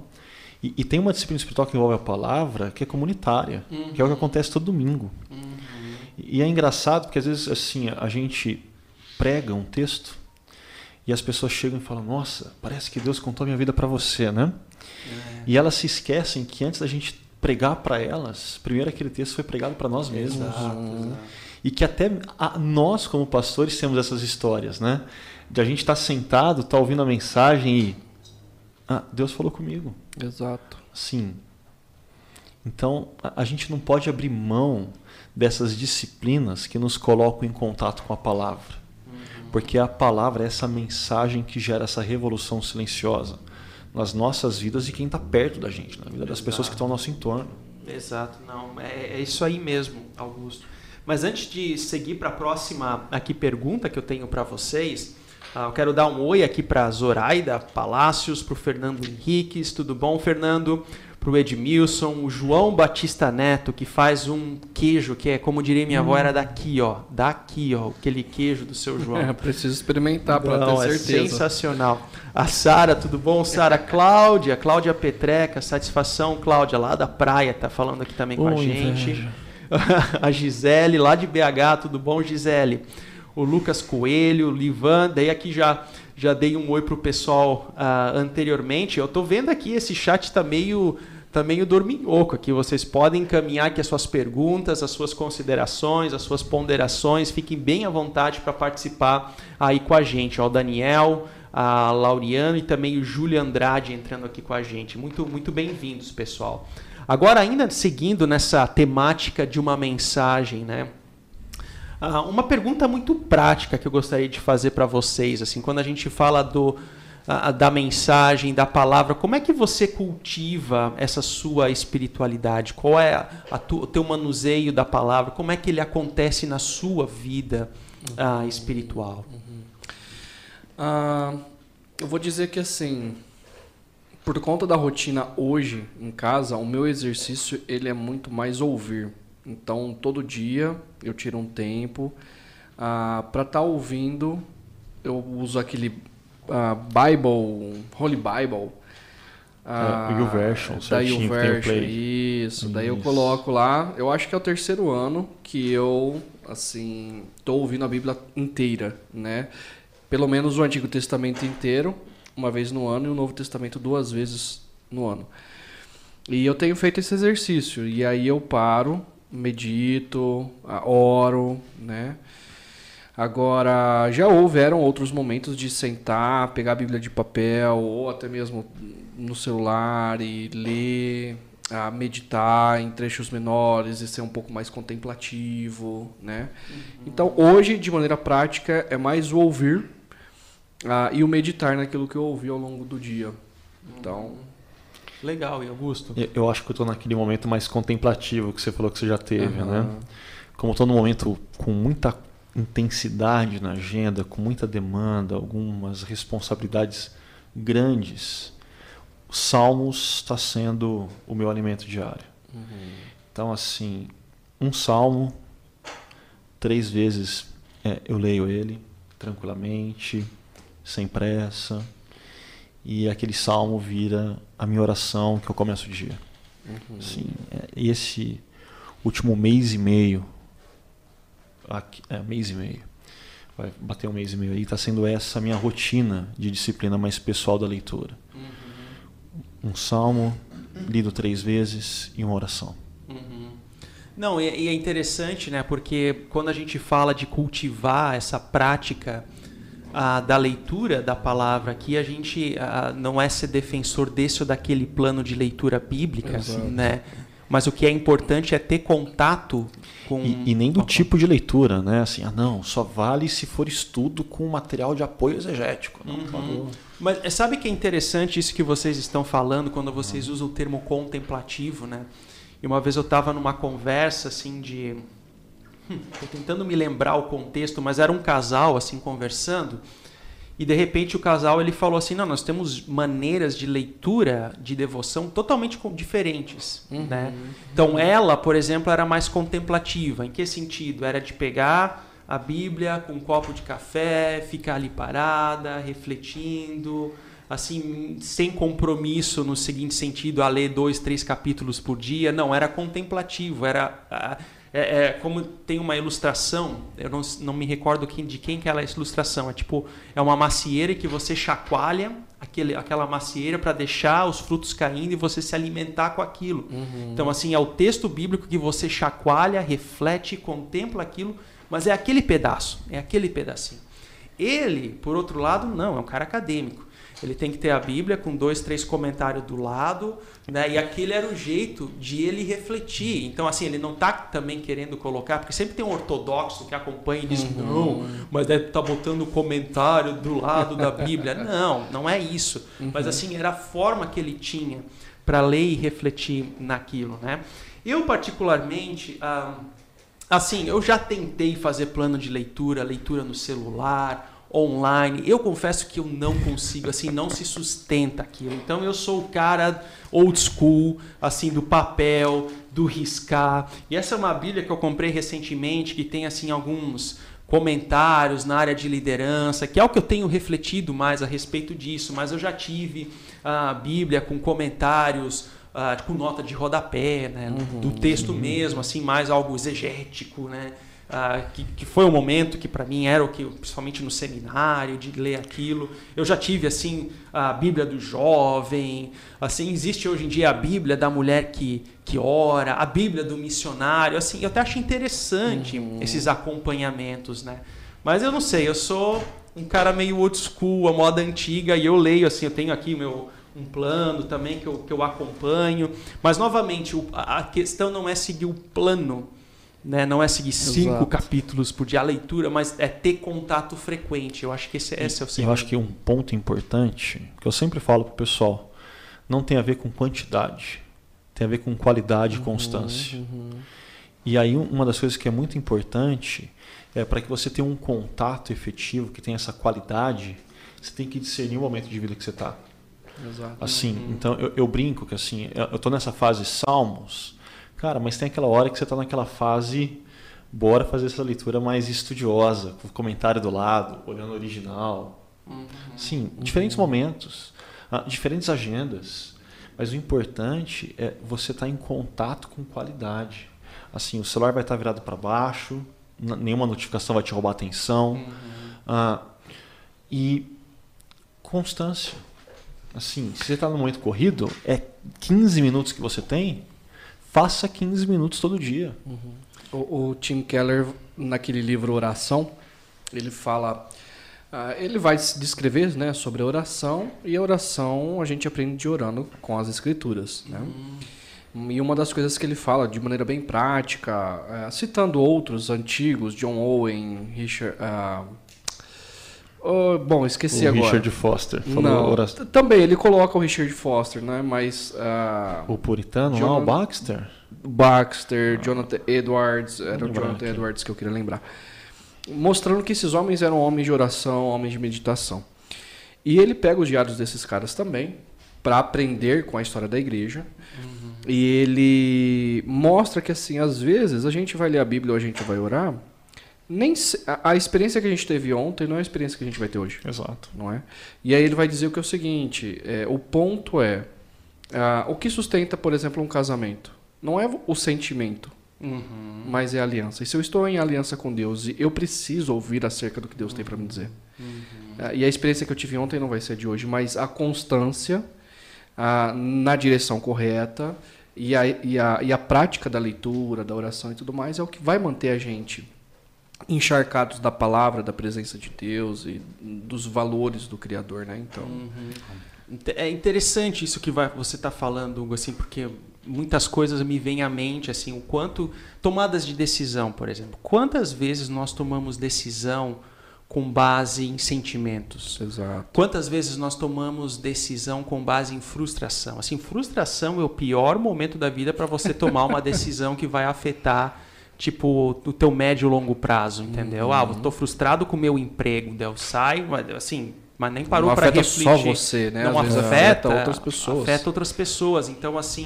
E, e, tem uma disciplina espiritual que envolve a palavra, que é comunitária, uhum. que é o que acontece todo domingo. Uhum. E é engraçado porque às vezes assim, a gente prega um texto e as pessoas chegam e falam: Nossa, parece que Deus contou a minha vida para você, né? É. E elas se esquecem que antes da gente pregar para elas, primeiro aquele texto foi pregado para nós mesmos. Exato, exato. E que até a, nós, como pastores, temos essas histórias, né? De a gente estar tá sentado, estar tá ouvindo a mensagem e. Ah, Deus falou comigo. Exato. Sim. Então, a, a gente não pode abrir mão dessas disciplinas que nos colocam em contato com a palavra. Porque a palavra é essa mensagem que gera essa revolução silenciosa nas nossas vidas e quem está perto da gente, na vida das pessoas que estão ao nosso entorno. Exato, não, é, é isso aí mesmo, Augusto. Mas antes de seguir para a próxima aqui pergunta que eu tenho para vocês, ah, eu quero dar um oi aqui para a Zoraida Palácios, para o Fernando Henriques. Tudo bom, Fernando? Para o Edmilson, o João Batista Neto, que faz um queijo que é, como diria minha hum. avó, era daqui, ó. Daqui, ó. Aquele queijo do seu João. É, preciso experimentar para ter é certeza. É sensacional. A Sara, tudo bom? Sara, Cláudia, Cláudia Petreca, satisfação, Cláudia, lá da praia, tá falando aqui também com a gente. a Gisele, lá de BH, tudo bom, Gisele? o Lucas Coelho, o Livan, daí aqui já já dei um oi pro pessoal uh, anteriormente. Eu tô vendo aqui esse chat tá meio tá meio dorminhoco aqui. Vocês podem encaminhar aqui as suas perguntas, as suas considerações, as suas ponderações. Fiquem bem à vontade para participar aí com a gente. Ó, o Daniel, a Lauriano e também o Júlio Andrade entrando aqui com a gente. Muito muito bem-vindos, pessoal. Agora ainda seguindo nessa temática de uma mensagem, né? Ah, uma pergunta muito prática que eu gostaria de fazer para vocês, assim, quando a gente fala do, da mensagem, da palavra, como é que você cultiva essa sua espiritualidade? Qual é a tu, o teu manuseio da palavra? Como é que ele acontece na sua vida uh, espiritual? Uhum. Uh, eu vou dizer que assim, por conta da rotina hoje em casa, o meu exercício ele é muito mais ouvir. Então, todo dia eu tiro um tempo uh, para estar tá ouvindo. Eu uso aquele uh, Bible, Holy Bible. Uh, é, YouVersion, da YouVersion, isso. isso. Daí eu coloco lá. Eu acho que é o terceiro ano que eu, assim, tô ouvindo a Bíblia inteira, né? Pelo menos o Antigo Testamento inteiro, uma vez no ano, e o Novo Testamento duas vezes no ano. E eu tenho feito esse exercício. E aí eu paro medito, oro, né? Agora, já houveram outros momentos de sentar, pegar a Bíblia de papel ou até mesmo no celular e ler, a meditar em trechos menores e ser um pouco mais contemplativo, né? Uhum. Então, hoje, de maneira prática, é mais o ouvir uh, e o meditar naquilo que eu ouvi ao longo do dia. Então, Legal, e Augusto? Eu acho que eu estou naquele momento mais contemplativo que você falou que você já teve, uhum. né? Como estou num momento com muita intensidade na agenda, com muita demanda, algumas responsabilidades grandes, Salmos está sendo o meu alimento diário. Uhum. Então, assim, um salmo, três vezes é, eu leio ele tranquilamente, sem pressa e aquele salmo vira a minha oração que eu começo o dia. Uhum. Assim, é, esse último mês e meio, aqui, é, mês e meio, vai bater um mês e meio aí, está sendo essa minha rotina de disciplina mais pessoal da leitura. Uhum. Um salmo lido três vezes e uma oração. Uhum. Não, e é interessante, né? Porque quando a gente fala de cultivar essa prática a, da leitura da palavra aqui, a gente a, não é ser defensor desse ou daquele plano de leitura bíblica, Exato. né? Mas o que é importante é ter contato com. E, e nem do tipo de leitura, né? Assim, ah, não, só vale se for estudo com material de apoio exegético. Não, uhum. Mas eh, sabe que é interessante isso que vocês estão falando quando vocês uhum. usam o termo contemplativo, né? E uma vez eu estava numa conversa assim de Estou tentando me lembrar o contexto, mas era um casal assim conversando e de repente o casal ele falou assim, não, nós temos maneiras de leitura, de devoção totalmente diferentes, uhum, né? Então ela, por exemplo, era mais contemplativa. Em que sentido? Era de pegar a Bíblia com um copo de café, ficar ali parada, refletindo, assim, sem compromisso no seguinte sentido, a ler dois, três capítulos por dia. Não, era contemplativo, era é, é, como tem uma ilustração, eu não, não me recordo quem, de quem que é essa ilustração. É tipo, é uma macieira que você chacoalha aquele, aquela macieira para deixar os frutos caindo e você se alimentar com aquilo. Uhum. Então, assim, é o texto bíblico que você chacoalha, reflete, contempla aquilo, mas é aquele pedaço, é aquele pedacinho. Ele, por outro lado, não, é um cara acadêmico. Ele tem que ter a Bíblia com dois, três comentários do lado, né? E aquele era o jeito de ele refletir. Então, assim, ele não está também querendo colocar, porque sempre tem um ortodoxo que acompanha e diz, uhum. não, mas deve estar tá botando comentário do lado da Bíblia. Não, não é isso. Uhum. Mas, assim, era a forma que ele tinha para ler e refletir naquilo, né? Eu, particularmente, ah, assim, eu já tentei fazer plano de leitura, leitura no celular, online. Eu confesso que eu não consigo, assim, não se sustenta aquilo. Então eu sou o cara old school, assim, do papel, do riscar. E essa é uma Bíblia que eu comprei recentemente, que tem, assim, alguns comentários na área de liderança, que é o que eu tenho refletido mais a respeito disso, mas eu já tive a Bíblia com comentários, uh, com nota de rodapé, né, uhum, do texto uhum. mesmo, assim, mais algo exegético, né? Uh, que, que, foi um momento que para mim era o que, principalmente no seminário, de ler aquilo. Eu já tive assim a Bíblia do jovem, assim existe hoje em dia a Bíblia da mulher que, que ora, a Bíblia do missionário, assim eu até acho interessante uhum. esses acompanhamentos, né? Mas eu não sei, eu sou um cara meio old school, a moda antiga e eu leio assim, eu tenho aqui meu um plano também que eu, que eu acompanho, mas novamente a questão não é seguir o plano né? Não é seguir cinco Exato. capítulos por dia a leitura, mas é ter contato frequente. Eu acho que esse, esse é o segredo. Eu acho que um ponto importante, que eu sempre falo para o pessoal, não tem a ver com quantidade, tem a ver com qualidade e uhum, constância. Uhum. E aí uma das coisas que é muito importante é para que você tenha um contato efetivo, que tenha essa qualidade, você tem que discernir o momento de vida que você está. Assim, uhum. então eu, eu, brinco que assim, eu estou nessa fase Salmos, Cara, mas tem aquela hora que você está naquela fase, bora fazer essa leitura mais estudiosa, com o comentário do lado, olhando o original. Uhum. Sim, uhum. diferentes momentos, ah, diferentes agendas. Mas o importante é você estar tá em contato com qualidade. Assim, o celular vai estar tá virado para baixo, nenhuma notificação vai te roubar a atenção. Uhum. Ah, e constância. Assim, se você está no momento corrido, é 15 minutos que você tem, faça 15 minutos todo dia. Uhum. O, o, Tim Keller, naquele livro Oração, ele fala. Uh, ele vai descrever né, sobre a oração, e a oração a gente aprende orando com as escrituras. Né? Uhum. E uma das coisas que ele fala de maneira bem prática, uh, citando outros antigos, John Owen, Richard. Uh, Oh, bom, esqueci o agora. Richard Foster. Não, oração. também ele coloca o Richard Foster, né? Mas uh, o puritano, John... não, o Baxter. Baxter, ah. Jonathan Edwards, era o Jonathan Edwards que eu queria lembrar, mostrando que esses homens eram homens de oração, homens de meditação. E ele pega os diários desses caras também para aprender com a história da igreja. Uhum. E ele mostra que assim, às vezes a gente vai ler a Bíblia ou a gente vai orar nem a, a, experiência que a gente teve ontem não é a experiência que a gente vai ter hoje. Exato. Não é? E aí ele vai dizer o que é o seguinte: é, o ponto é o que sustenta, por exemplo, um casamento não é o sentimento, uhum. mas é a aliança. E se eu estou em aliança com Deus e eu preciso ouvir acerca do que Deus uhum. tem para me dizer. Uhum. É, e a experiência que eu tive ontem não vai ser de hoje, mas a constância a, na direção correta e a, e, a, e a prática da leitura, da oração e tudo mais é o que vai manter a gente encharcados da palavra, da presença de Deus e dos valores do Criador, né? Então uhum. é interessante isso que vai, você está falando, Hugo, assim, porque muitas coisas me vêm à mente, assim, o quanto tomadas de decisão, por exemplo, quantas vezes nós tomamos decisão com base em sentimentos. Exato. Quantas vezes nós tomamos decisão com base em frustração? Assim, frustração é o pior momento da vida para você tomar uma decisão que vai afetar tipo, o teu médio e longo prazo, entendeu? Uhum. Ah, eu tô frustrado com o meu emprego, eu saio, assim, mas nem parou para refletir. Não afeta só você, né? Não afeta, afeta, outras pessoas. Afeta outras pessoas. Então, assim,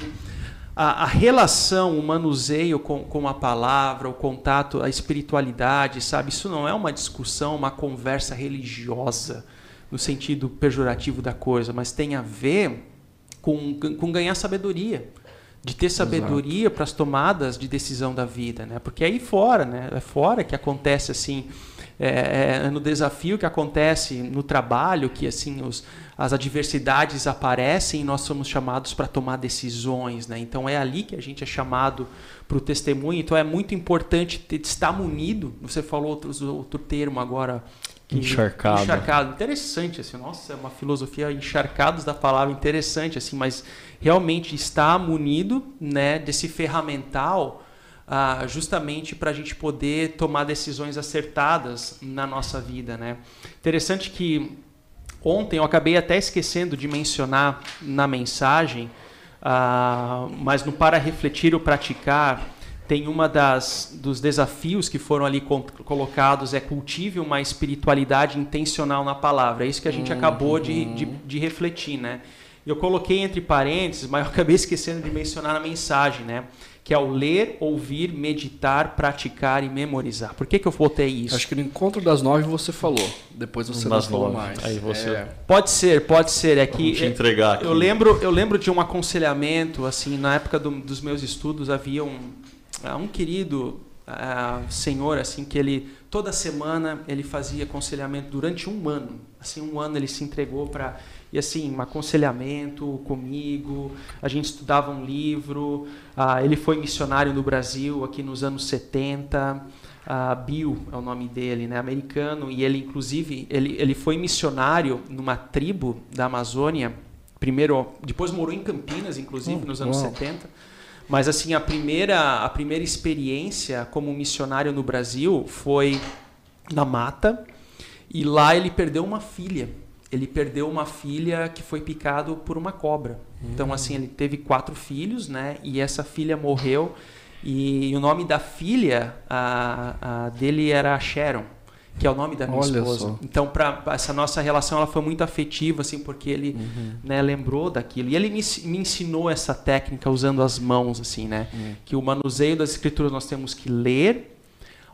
a, a relação, o manuseio com, com a palavra, o contato, a espiritualidade, sabe? Isso não é uma discussão, uma conversa religiosa, no sentido pejorativo da coisa, mas tem a ver com, com ganhar sabedoria de ter sabedoria para as tomadas de decisão da vida, né? Porque aí fora, né? É fora que acontece assim, é, é no desafio que acontece no trabalho que assim os, as adversidades aparecem e nós somos chamados para tomar decisões, né? Então é ali que a gente é chamado para o testemunho. Então é muito importante ter, estar munido. Você falou outro, outro termo agora que- Encharcado. encharcado. Interessante, assim, nossa, é uma filosofia encharcados da palavra interessante, assim, mas realmente está munido, né, desse ferramental ah, justamente para a gente poder tomar decisões acertadas na nossa vida, né? Interessante que ontem eu acabei até esquecendo de mencionar na mensagem, ah, mas no para refletir ou praticar tem uma das dos desafios que foram ali colocados é cultive uma espiritualidade intencional na palavra. É isso que a gente acabou de, de, de refletir, né? Eu coloquei entre parênteses, mas eu acabei esquecendo de mencionar na mensagem, né? Que é o ler, ouvir, meditar, praticar e memorizar. Por que, que eu botei isso? Acho que no encontro das nove você falou. Depois você Das não falou nove. mais. Aí você- É. Pode ser, pode ser. É que Vamos te entregar aqui. eu lembro, eu lembro de um aconselhamento, assim, na época do- dos meus estudos havia um, ah, um querido ah, senhor, assim, que ele toda semana ele fazia aconselhamento durante um ano. Assim, um ano ele se entregou para e assim um aconselhamento comigo. A gente estudava um livro. ah, ele foi missionário no Brasil aqui nos anos 70. Ah, Bill é o nome dele, né, americano, e ele inclusive ele, ele foi missionário numa tribo da Amazônia. Primeiro, depois morou em Campinas, inclusive, Hum, nos anos uau. 70. Mas assim, a primeira a primeira experiência como missionário no Brasil foi na mata, e lá ele perdeu uma filha. Ele perdeu uma filha que foi picado por uma cobra. Então assim, ele teve quatro filhos, né? E essa filha morreu e, o nome da filha a, a dele era Sharon, que é o nome da minha Olha esposa. só. Então, para essa nossa relação, ela foi muito afetiva, assim, porque ele né, lembrou daquilo. E ele me, me ensinou essa técnica usando as mãos, assim, né? Que o manuseio das escrituras nós temos que ler,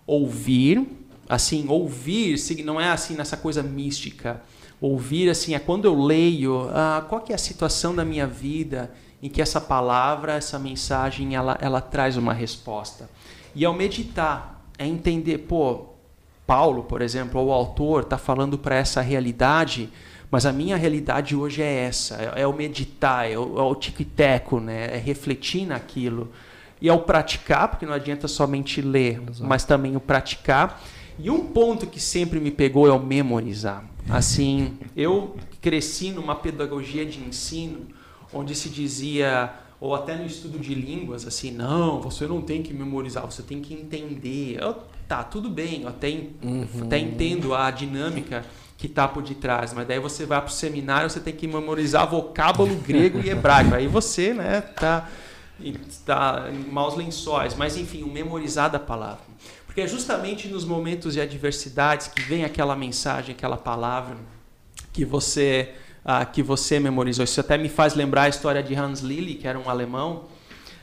ouvir. Assim, ouvir não é assim nessa coisa mística. Ouvir, assim, é quando eu leio, ah, qual que é a situação da minha vida em que essa palavra, essa mensagem, ela, ela traz uma resposta. E ao meditar, é entender, pô, Paulo, por exemplo, ou o autor, está falando para essa realidade, mas a minha realidade hoje é essa: é, é o meditar, é o, é o tico e teco, né? é refletir naquilo. E ao praticar, porque não adianta somente ler, mas também o praticar. E um ponto que sempre me pegou é o memorizar. Assim, eu cresci numa pedagogia de ensino onde se dizia ou até no estudo de línguas, assim, não, você não tem que memorizar, você tem que entender. Eu, tá, tudo bem, eu até, en- até entendo a dinâmica que está por detrás, mas daí você vai para o seminário, você tem que memorizar vocábulo grego e hebraico. Aí você, né, tá, tá em maus lençóis. Mas, enfim, o memorizar da palavra. Porque é justamente nos momentos de adversidades que vem aquela mensagem, aquela palavra que você ah, que você memorizou. Isso até me faz lembrar a história de Hans Lilly, que era um alemão.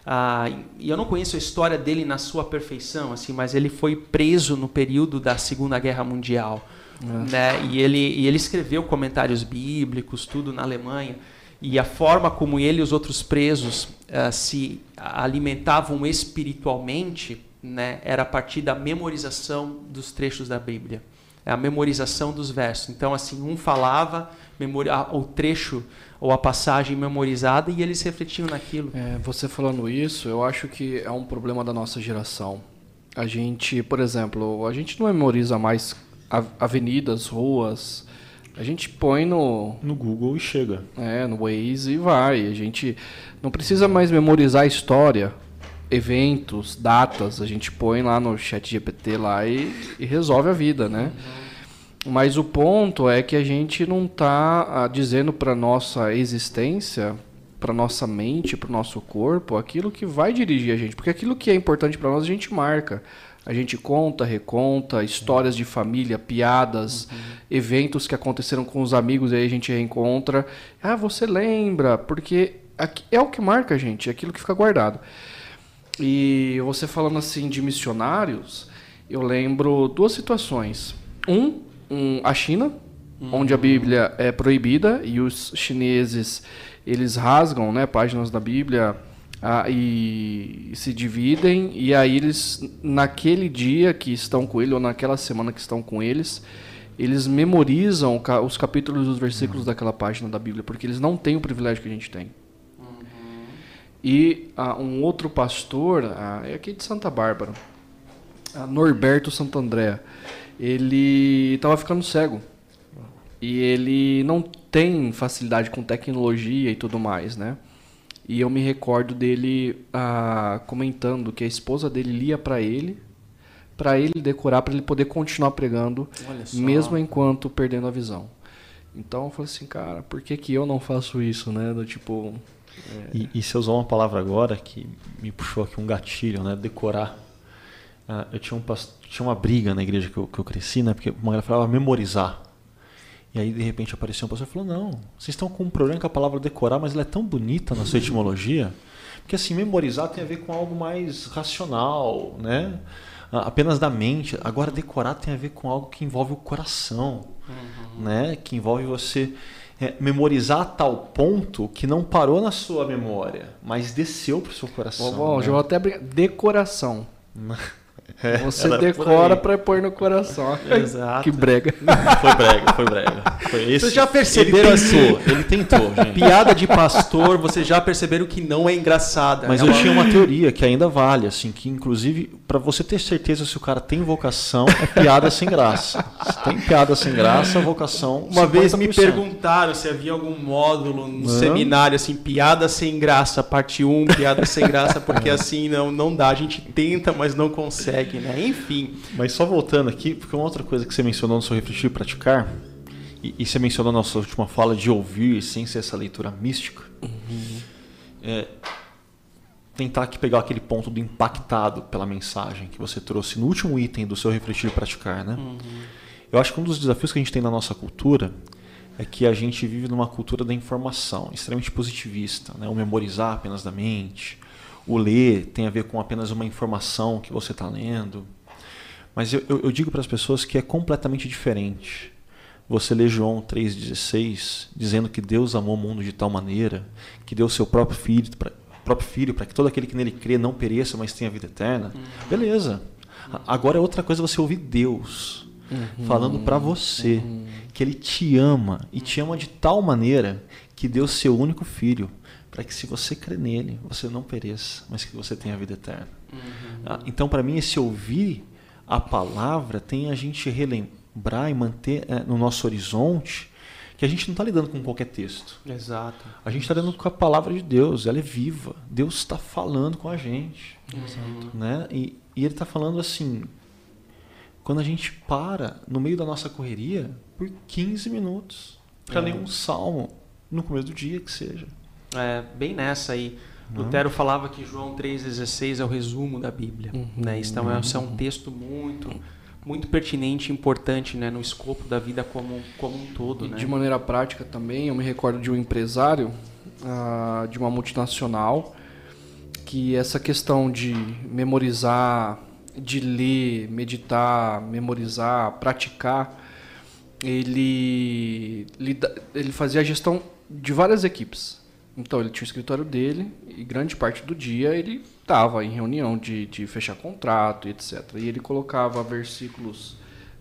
Ah, e eu não conheço a história dele na sua perfeição, assim, mas ele foi preso no período da Segunda Guerra Mundial, né? E ele e ele escreveu comentários bíblicos, tudo na Alemanha. E a forma como ele e os outros presos ah, se alimentavam espiritualmente, né, era a partir da memorização dos trechos da Bíblia é a memorização dos versos. Então, assim, um falava memori- a- o trecho ou a passagem memorizada e eles refletiam naquilo. É, você falando isso, eu acho que é um problema da nossa geração. A gente, por exemplo, a gente não memoriza mais avenidas, ruas. A gente põe no, No Google e chega. é, no Waze e vai. A gente não precisa mais memorizar a história, eventos, datas. A gente põe lá no chat GPT lá e, e resolve a vida, né? Mas o ponto é que a gente não está dizendo para nossa existência, para nossa mente, para o nosso corpo, aquilo que vai dirigir a gente. Porque aquilo que é importante para nós a gente marca. A gente conta, reconta, histórias de família, piadas, eventos que aconteceram com os amigos e aí a gente reencontra. Ah, você lembra, porque é o que marca a gente, é aquilo que fica guardado. E você falando assim de missionários, eu lembro duas situações. Um, um, a China, onde a Bíblia é proibida e os chineses eles rasgam, né, páginas da Bíblia ah, e, se dividem e aí eles naquele dia que estão com ele ou naquela semana que estão com eles eles memorizam os capítulos e os versículos daquela página da Bíblia porque eles não têm o privilégio que a gente tem. E ah, um outro pastor, ah, é aqui de Santa Bárbara, ah, Norberto Santandré, ele estava ficando cego. E ele não tem facilidade com tecnologia e tudo mais, né? E eu me recordo dele ah, comentando que a esposa dele lia para ele, para ele decorar, para ele poder continuar pregando, mesmo enquanto perdendo a visão. Então eu falei assim, cara, por que, que eu não faço isso, né? Do tipo. É... E, e você usou uma palavra agora que me puxou aqui um gatilho, né? Decorar. Ah, eu tinha, um, tinha uma briga na igreja que eu, que eu cresci, né? Porque uma galera falava memorizar. E aí, de repente, apareceu um pastor e falou: Não, vocês estão com um problema com a palavra decorar, mas ela é tão bonita na sua etimologia. Porque, assim, memorizar tem a ver com algo mais racional, né? Apenas da mente. Agora, decorar tem a ver com algo que envolve o coração, uhum. né? Que envolve você é, memorizar a tal ponto que não parou na sua memória, mas desceu para o seu coração. Bom, né? eu vou até decoração. É, Você decora para pôr no coração. Exato. Que brega. Foi brega, foi brega. Foi esse. Vocês já perceberam ele tentou, assim? Ele tentou, gente. Piada de pastor, vocês já perceberam que não é engraçada. Mas é eu uma... tinha uma teoria que ainda vale, assim, que inclusive para você ter certeza se o cara tem vocação, é piada sem graça. Se tem piada sem graça, vocação. Uma 50%. vez me perguntaram se havia algum módulo no seminário assim, piada sem graça, parte 1, piada sem graça, porque assim não não dá, a gente tenta, mas não consegue consegue, né? Enfim. Mas só voltando aqui, porque uma outra coisa que você mencionou no seu refletir e praticar, e, e, você mencionou na sua última fala de ouvir sem ser essa leitura mística, uhum. é, tentar aqui pegar aquele ponto do impactado pela mensagem que você trouxe no último item do seu refletir e praticar, né? Uhum. Eu acho que um dos desafios que a gente tem na nossa cultura é que a gente vive numa cultura da informação, extremamente positivista, né? o memorizar apenas da mente, o ler tem a ver com apenas uma informação que você está lendo. Mas eu, eu, eu digo para as pessoas que é completamente diferente. Você lê João 3,16 dizendo que Deus amou o mundo de tal maneira que deu o seu próprio filho para próprio filho para que todo aquele que nele crê não pereça, mas tenha vida eterna. Uhum. Beleza. Agora é outra coisa você ouvir Deus uhum. falando para você uhum. que ele te ama e te ama de tal maneira que deu seu único filho para que se você crê nele, você não pereça, mas que você tenha a vida eterna. Uhum. Ah, então, para mim, esse ouvir a palavra tem a gente relembrar e manter é, no nosso horizonte que a gente não está lidando com qualquer texto. Exato. A gente está lidando com a palavra de Deus, ela é viva. Deus está falando com a gente. Exato. Né? E, e Ele está falando assim, quando a gente para no meio da nossa correria por 15 minutos para é. ler um salmo no começo do dia que seja é, bem nessa aí. Uhum. Lutero falava que João 3,16 é o resumo da Bíblia. Uhum. Né? Então, é, é um texto muito muito pertinente e importante né, no escopo da vida como, como um todo. Né? De maneira prática também, eu me recordo de um empresário uh, de uma multinacional que essa questão de memorizar, de ler, meditar, memorizar, praticar, ele, ele, ele fazia a gestão de várias equipes. Então ele tinha o escritório dele e grande parte do dia ele estava em reunião de, de fechar contrato e etc. E ele colocava versículos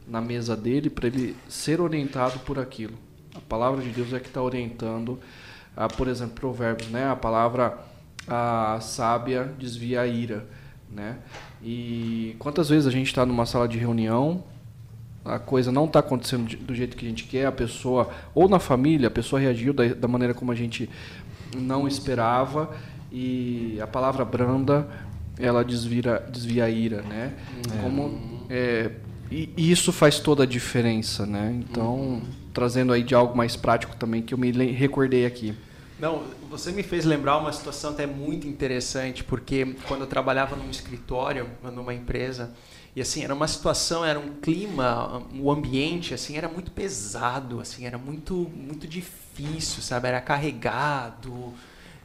na mesa dele para ele ser orientado por aquilo. A palavra de Deus é que está orientando, ah, por exemplo, provérbios, né? A palavra a sábia desvia a ira, né? E quantas vezes a gente está numa sala de reunião a coisa não está acontecendo do jeito que a gente quer, a pessoa, ou na família, a pessoa reagiu da, da maneira como a gente não esperava e a palavra branda ela desvia, desvia a ira, né? É. Como é, e isso faz toda a diferença, né? Então, uhum. trazendo aí de algo mais prático também que eu me recordei aqui. Não, você me fez lembrar uma situação até muito interessante, porque quando eu trabalhava num escritório, numa empresa, e assim, era uma situação, era um clima, o ambiente assim era muito pesado, assim, era muito muito difícil, sabe? Era carregado.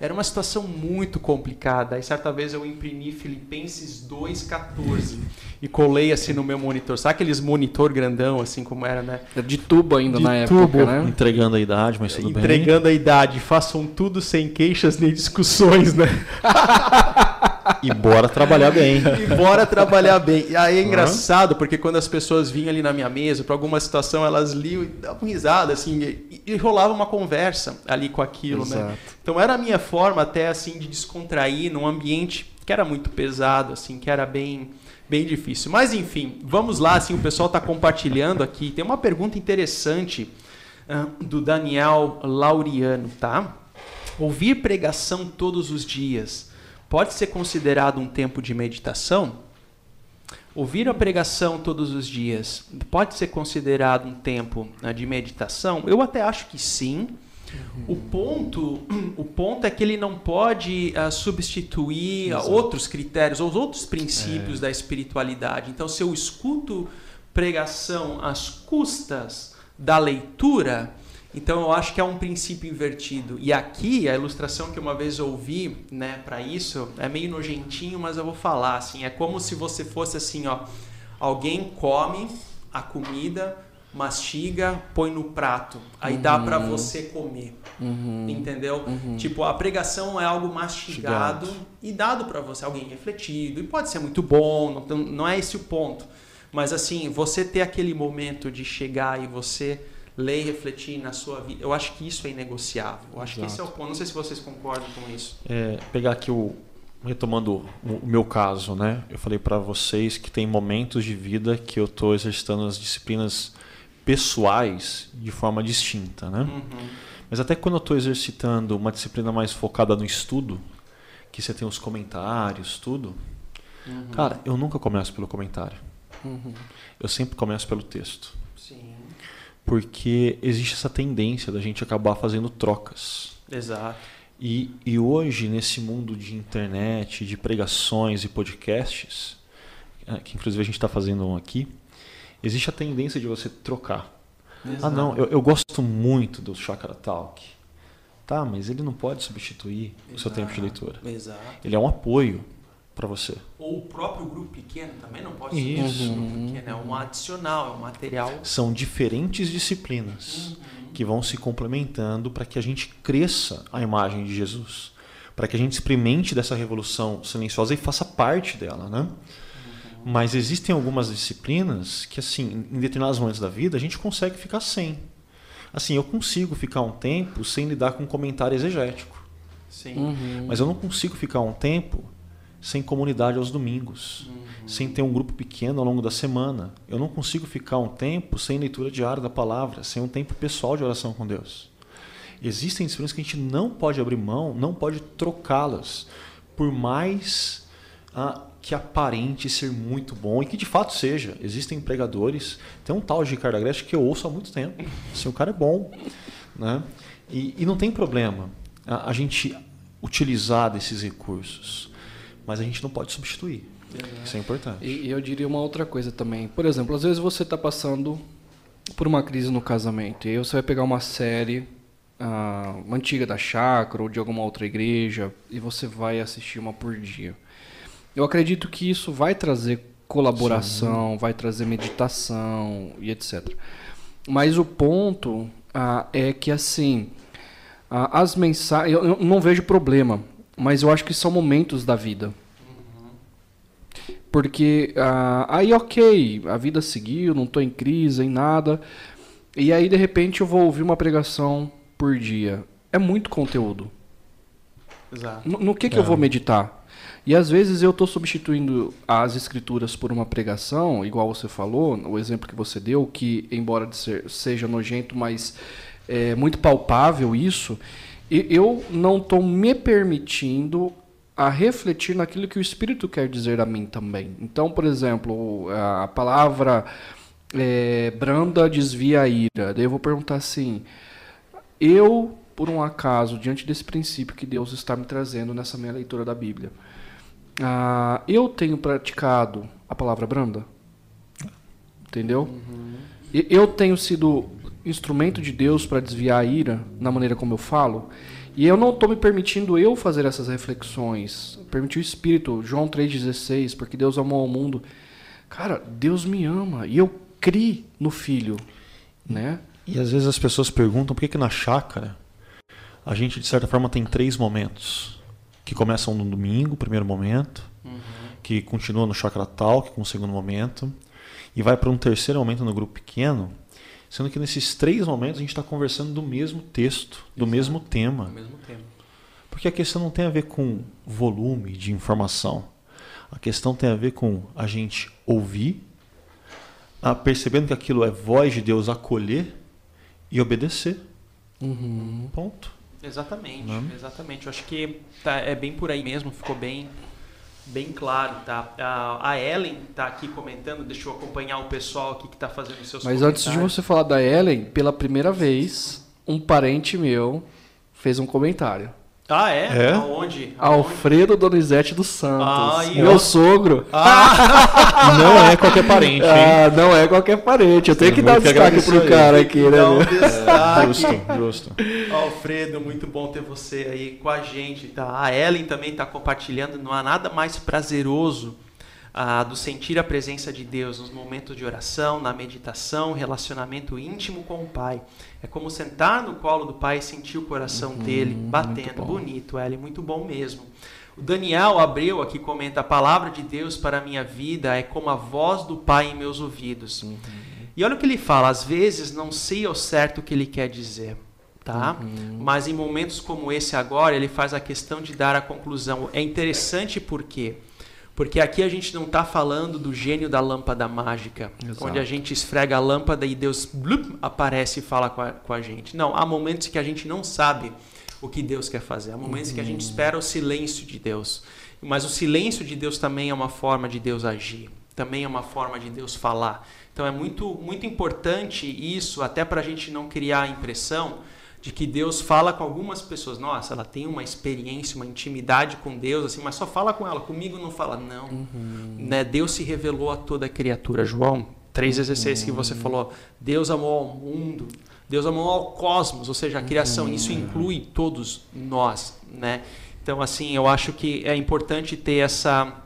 Era uma situação muito complicada. Aí certa vez eu imprimi Filipenses 2:14 e colei assim no meu monitor. Sabe aqueles monitor grandão assim como era, né? De tubo ainda de na tubo, época, né? Entregando a idade, mas tudo Entregando bem. Entregando a idade, façam tudo sem queixas nem discussões, né? E bora trabalhar bem. E bora trabalhar bem. E aí é engraçado, porque quando as pessoas vinham ali na minha mesa, para alguma situação, elas liam e davam risada, assim, e, e rolava uma conversa ali com aquilo, né? Exato. né? Então era a minha forma até, assim, de descontrair num ambiente que era muito pesado, assim, que era bem bem difícil. Mas enfim, vamos lá, assim, o pessoal está compartilhando aqui. Tem uma pergunta interessante uh, do Daniel Lauriano, tá? Ouvir pregação todos os dias pode ser considerado um tempo de meditação? Ouvir a pregação todos os dias pode ser considerado um tempo né, de meditação? Eu até acho que sim. O ponto, o ponto é que ele não pode uh, substituir Exato. outros critérios ou outros princípios é. da espiritualidade. Então, se eu escuto pregação às custas da leitura, então eu acho que é um princípio invertido. E aqui a ilustração que uma vez ouvi, né, para isso, é meio nojentinho, mas eu vou falar assim, é como se você fosse assim, ó, alguém come a comida mastiga, põe no prato, aí uhum. dá para você comer. Uhum. Entendeu? Uhum. Tipo, a pregação é algo mastigado e dado para você, alguém refletido, e pode ser muito bom, não, não é esse o ponto. Mas assim, você ter aquele momento de chegar e você ler e refletir na sua vida, eu acho que isso é inegociável. Eu acho Exato. que esse é o ponto. Não sei se vocês concordam com isso. É, pegar aqui o retomando o meu caso, né? Eu falei para vocês que tem momentos de vida que eu estou exercitando as disciplinas pessoais de forma distinta, né? Uhum. Mas até quando eu estou exercitando uma disciplina mais focada no estudo, que você tem os comentários, tudo, uhum. cara, eu nunca começo pelo comentário. Uhum. Eu sempre começo pelo texto. Sim. Porque existe essa tendência da gente acabar fazendo trocas. Exato. E, e hoje, nesse mundo de internet, de pregações e podcasts, é, que inclusive a gente está fazendo um aqui, existe a tendência de você trocar. Exato. Ah, não, eu, eu, gosto muito do Chakra Talk. Tá, mas ele não pode substituir Exato. o seu tempo de leitura. Exato. Ele é um apoio para você. Ou o próprio grupo pequeno também não pode substituir Isso. o grupo pequeno. É um adicional, é um material. São diferentes disciplinas uhum. que vão se complementando para que a gente cresça a imagem de Jesus. Para que a gente experimente dessa revolução silenciosa e faça parte dela, né? Mas existem algumas disciplinas que, assim, em determinados momentos da vida, a gente consegue ficar sem. Assim, eu consigo ficar um tempo sem lidar com comentário exegético. Sim. Uhum. Mas eu não consigo ficar um tempo sem comunidade aos domingos, uhum. sem ter um grupo pequeno ao longo da semana. Eu não consigo ficar um tempo sem leitura diária da palavra, sem um tempo pessoal de oração com Deus. Existem disciplinas que a gente não pode abrir mão, não pode trocá-las, por mais ah, que aparente ser muito bom e que de fato seja. Existem pregadores, tem um tal de Ricardo Agreste que eu ouço há muito tempo. Assim, o cara é bom. Né? E, e não tem problema a, a, gente utilizar desses recursos, mas a gente não pode substituir. É. Isso é importante. E, e eu diria uma outra coisa também. Por exemplo, às vezes você está passando por uma crise no casamento e aí você vai pegar uma série uh, uma antiga da chácara ou de alguma outra igreja e você vai assistir uma por dia. Eu acredito que isso vai trazer colaboração, Sim. vai trazer meditação e etc. Mas o ponto ah, é que assim, ah, as mensagens, eu, não vejo problema, mas eu acho que são momentos da vida. Porque ah, aí ok, a vida seguiu, não estou em crise, em nada. E aí de repente eu vou ouvir uma pregação por dia. É muito conteúdo. Exato. No, no que, que é. eu vou meditar? E às vezes eu estou substituindo as escrituras por uma pregação, igual você falou, o exemplo que você deu, que embora seja nojento, mas é muito palpável isso, eu não estou me permitindo a refletir naquilo que o Espírito quer dizer a mim também. Então, por exemplo, a palavra é, branda desvia a ira. Daí eu vou perguntar assim: eu, por um acaso, diante desse princípio que Deus está me trazendo nessa minha leitura da Bíblia, ah, eu tenho praticado a palavra branda. Entendeu? Uhum. Eu tenho sido instrumento de Deus para desviar a ira na maneira como eu falo. E eu não estou me permitindo eu fazer essas reflexões. Permitir o Espírito, João 3,16, porque Deus amou ao mundo. Cara, Deus me ama e eu criei no Filho. Né? E às vezes as pessoas perguntam por que, que na chácara a gente, de certa forma, tem três momentos que começam no domingo, primeiro momento, uhum. que continua no Chakra Talk com o segundo momento, e vai para um terceiro momento no grupo pequeno, sendo que nesses três momentos a gente está conversando do mesmo texto, do mesmo tema. Do mesmo tema. Porque a questão não tem a ver com volume de informação. A questão tem a ver com a gente ouvir, a percebendo que aquilo é voz de Deus, acolher e obedecer. Uhum. Ponto. Exatamente, Não? exatamente. Eu acho que tá, é bem por aí mesmo, ficou bem, bem claro, tá? A, a Ellen tá aqui comentando, deixa eu acompanhar o pessoal aqui que tá fazendo seus Mas antes de você falar da Ellen, pela primeira vez, um parente meu fez um comentário. Ah, é? É? Aonde? Aonde? Alfredo Donizete dos Santos. Ai, meu ó. sogro. Não é qualquer parente, hein? Ah, não é qualquer parente. Eu tenho que dar destaque pro aí. cara aqui, né? Um destaque. Justo, justo. Alfredo, muito bom ter você aí com a gente, tá? A Ellen também está compartilhando. Não há nada mais prazeroso ah, do sentir a presença de Deus nos momentos de oração, na meditação, relacionamento íntimo com o Pai. É como sentar no colo do Pai e sentir o coração dele batendo. Bonito, Ellen, muito bom mesmo. O Daniel Abreu aqui comenta: a palavra de Deus para a minha vida é como a voz do Pai em meus ouvidos. E olha o que ele fala: às vezes não sei ao certo o que ele quer dizer, tá? Mas em momentos como esse agora, ele faz a questão de dar a conclusão. É interessante por quê? Porque aqui a gente não está falando do gênio da lâmpada mágica, Exato. onde a gente esfrega a lâmpada e Deus blup, aparece e fala com a, com a gente. Não, há momentos que a gente não sabe o que Deus quer fazer. Há momentos que a gente espera o silêncio de Deus. Mas o silêncio de Deus também é uma forma de Deus agir. Também é uma forma de Deus falar. Então é muito, muito importante isso, até para a gente não criar a impressão de que Deus fala com algumas pessoas. Nossa, ela tem uma experiência, uma intimidade com Deus, assim, mas só fala com ela. Comigo não fala. Não. Né? Deus se revelou a toda criatura. João 3,16 que você falou. Deus amou ao mundo. Deus amou ao cosmos, ou seja, a criação. Isso inclui todos nós, né? Então, assim, eu acho que é importante ter essa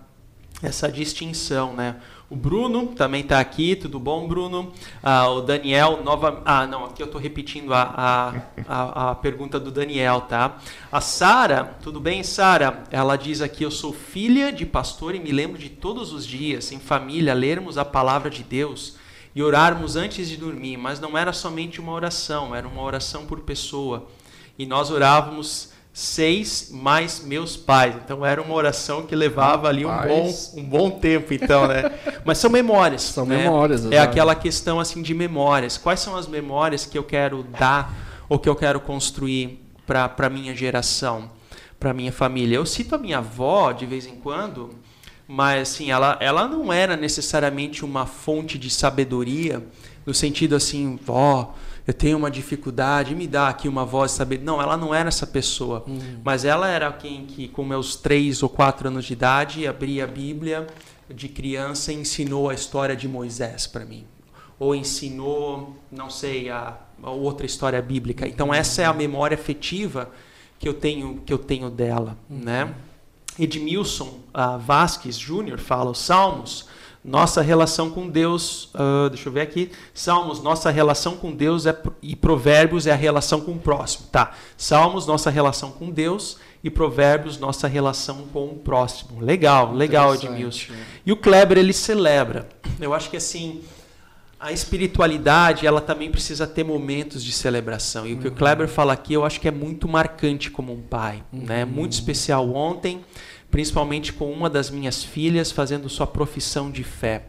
essa distinção, né? O Bruno também está aqui, tudo bom, Bruno? Ah, o Daniel, nova. Ah, não, aqui eu estou repetindo a, a, a, a pergunta do Daniel, tá? A Sara, tudo bem, Sara? Ela diz aqui: Eu sou filha de pastor e me lembro de todos os dias, em família, lermos a palavra de Deus e orarmos antes de dormir, mas não era somente uma oração, era uma oração por pessoa. E nós orávamos seis mais meus pais. Então era uma oração que levava ali um bom, um bom tempo, então, né? Mas são memórias. São né? memórias, É aquela questão assim de memórias. Quais são as memórias que eu quero dar ou que eu quero construir para a minha geração, para minha família? Eu cito a minha avó de vez em quando, mas assim, ela, ela não era necessariamente uma fonte de sabedoria, no sentido assim, vó, eu tenho uma dificuldade, me dá aqui uma voz sabedoria. Não, ela não era essa pessoa. Mas ela era quem que, com meus três ou quatro anos de idade, abria a Bíblia de criança e ensinou a história de Moisés para mim. Ou ensinou, não sei, a, a outra história bíblica. Então essa é a memória afetiva que eu tenho, que eu tenho dela, né? Edmilson ah, Vasques Júnior fala os Salmos, nossa relação com Deus, ah, deixa eu ver aqui, Salmos, nossa relação com Deus é, e Provérbios é a relação com o próximo, tá? Salmos, nossa relação com Deus e Provérbios, nossa relação com o próximo. Legal, legal. Edmilson. E o Kleber, ele celebra. Eu acho que assim, a espiritualidade, ela também precisa ter momentos de celebração. E o que o Kleber fala aqui, eu acho que é muito marcante como um pai, né? Muito especial ontem, principalmente com uma das minhas filhas fazendo sua profissão de fé.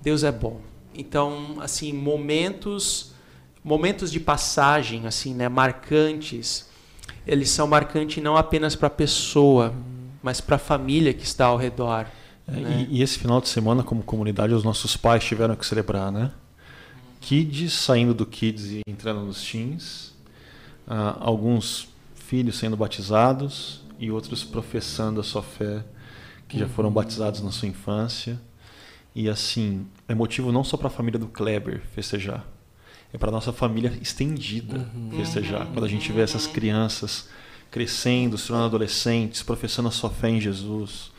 Deus é bom. Então, assim, momentos momentos de passagem assim, né, marcantes, eles são marcantes não apenas para a pessoa, mas para a família que está ao redor. É, né? e, e esse final de semana, como comunidade, os nossos pais tiveram que celebrar, né? Kids saindo do Kids e entrando nos teens, ah, alguns filhos sendo batizados e outros professando a sua fé, que já foram batizados na sua infância. E assim, é motivo não só para a família do Kleber festejar, é para nossa família estendida festejar. Quando a gente vê essas crianças crescendo, se tornando adolescentes, professando a sua fé em Jesus.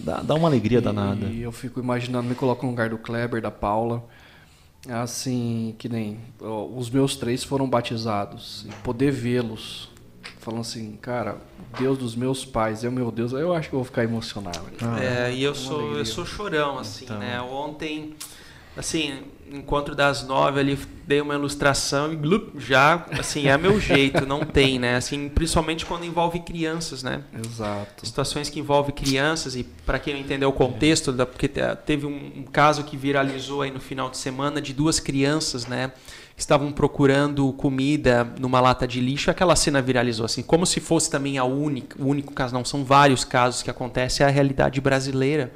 Dá, dá uma alegria danada. E eu fico imaginando, me coloco no lugar do Kleber, da Paula. Assim, que nem os meus três foram batizados. E poder vê-los falando assim, cara, Deus dos meus pais é o meu Deus, eu acho que eu vou ficar emocionado. Ah, É, e eu sou, eu sou chorão, assim, Então. né? Ontem, assim, encontro das nove ali, dei uma ilustração e glup, já, assim, é meu jeito, não tem, né? Assim, principalmente quando envolve crianças, né? Exato. Situações que envolvem crianças e para quem não entendeu o contexto, porque teve um, um caso que viralizou aí no final de semana de duas crianças, né? Estavam procurando comida numa lata de lixo, aquela cena viralizou assim, como se fosse também a única, o único caso, não são vários casos que acontece, é a realidade brasileira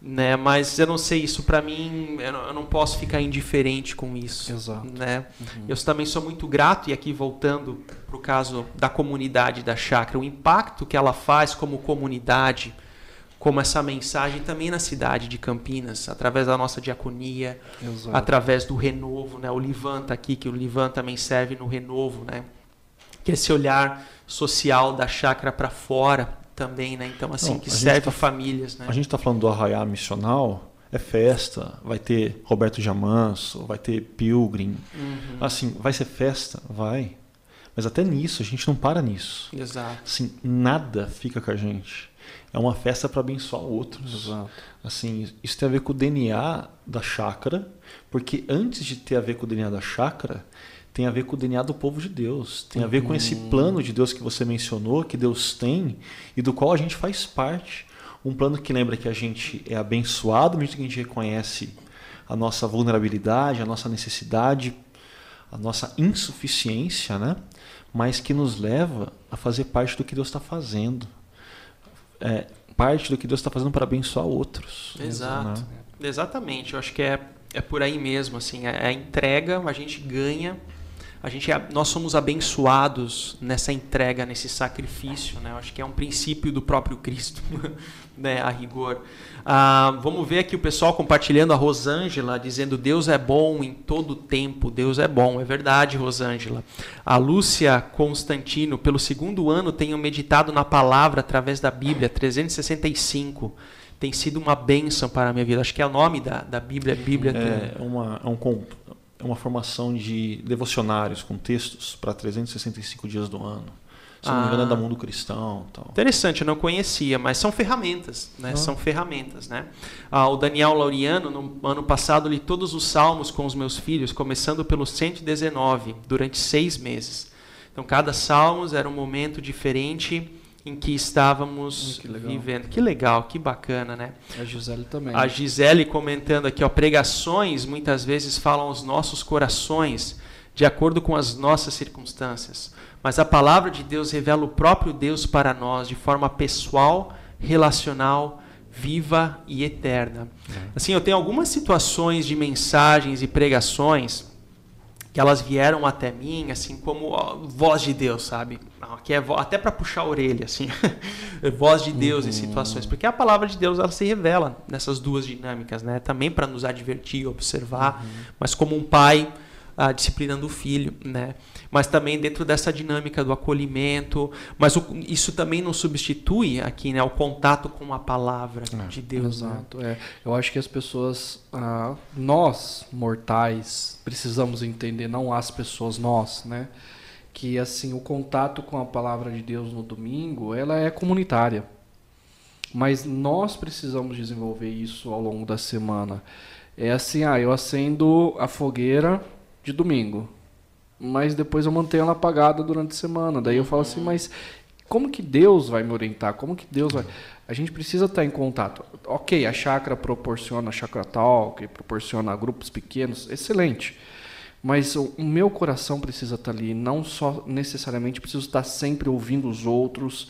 né? Mas eu não sei, isso para mim, eu não, eu não, posso ficar indiferente com isso. Exato. Né? Uhum. Eu também sou muito grato, e aqui voltando para o caso da comunidade da chácara, o impacto que ela faz como comunidade, como essa mensagem também na cidade de Campinas, através da nossa diaconia, Exato. através do renovo, né? O Livan tá aqui, que o Livan também serve no renovo, né? Que esse olhar social da chácara para fora, também, né? Então, assim, Não, que serve tá, famílias, né? A gente está falando do Arraiá Missional, é festa, vai ter Roberto Jamanso, vai ter Pilgrim. Uhum. Assim, vai ser festa? Vai. Mas até nisso, a gente não para nisso. Exato. Assim, nada fica com a gente. É uma festa para abençoar outros. Exato. Assim, isso tem a ver com o DNA da chácara, porque antes de ter a ver com o DNA da chácara, tem a ver com o DNA do povo de Deus, tem a ver com esse uhum. plano de Deus que você mencionou, que Deus tem e do qual a gente faz parte. Um plano que lembra que a gente é abençoado, mesmo que a gente reconhece a nossa vulnerabilidade, a nossa necessidade, a nossa insuficiência, né? mas que nos leva a fazer parte do que Deus está fazendo. É, parte do que Deus está fazendo para abençoar outros. Exato. Né? Exatamente. Eu acho que é, é por aí mesmo. Assim, é a entrega, a gente ganha a gente é, nós somos abençoados nessa entrega, nesse sacrifício, né? Eu acho que é um princípio do próprio Cristo, né? A rigor. Ah, vamos ver aqui o pessoal compartilhando a Rosângela dizendo Deus é bom em todo tempo, Deus é bom, é verdade, Rosângela. A Lúcia Constantino, pelo segundo ano tenho meditado na palavra através da Bíblia, 365 tem sido uma bênção para a minha vida. Acho que é o nome da, da Bíblia. Bíblia é, uma, é um, é uma formação de devocionários com textos para 365 dias do ano. Se não me engano, é da ah. Mundo Cristão. Tal. Interessante, eu não conhecia, mas são ferramentas, né? Ah. São ferramentas, né? Ah, o Daniel Lauriano, no ano passado, li todos os salmos com os meus filhos, começando pelo 119, durante seis meses. Então, cada salmo era um momento diferente em que estávamos que vivendo. Que legal, que bacana, né? A Gisele também. A Gisele comentando aqui, ó, pregações muitas vezes falam aos nossos corações de acordo com as nossas circunstâncias, mas a palavra de Deus revela o próprio Deus para nós de forma pessoal, relacional, viva e eterna. É. Assim, eu tenho algumas situações de mensagens e pregações que elas vieram até mim assim como voz de Deus, sabe? que é até para puxar a orelha, assim, voz de Deus uhum. em situações, porque a palavra de Deus ela se revela nessas duas dinâmicas, né? Também para nos advertir, observar, uhum. mas como um pai ah, disciplinando o filho, né? Mas também dentro dessa dinâmica do acolhimento, mas o, isso também não substitui aqui, né, o contato com a palavra é, de Deus. Né? Exato. Né? É. Eu acho que as pessoas, ah, nós mortais, precisamos entender, não as pessoas, nós, né? que assim o contato com a palavra de Deus no domingo ela é comunitária mas nós precisamos desenvolver isso ao longo da semana é assim ah eu acendo a fogueira de domingo. Mas depois eu mantenho ela apagada durante a semana. Daí eu falo assim mas como que Deus vai me orientar? Como que Deus vai? A gente precisa estar em contato. Ok a chácara proporciona a chácara talk proporciona grupos pequenos excelente. Mas o, meu coração precisa estar ali, não só necessariamente preciso estar sempre ouvindo os outros.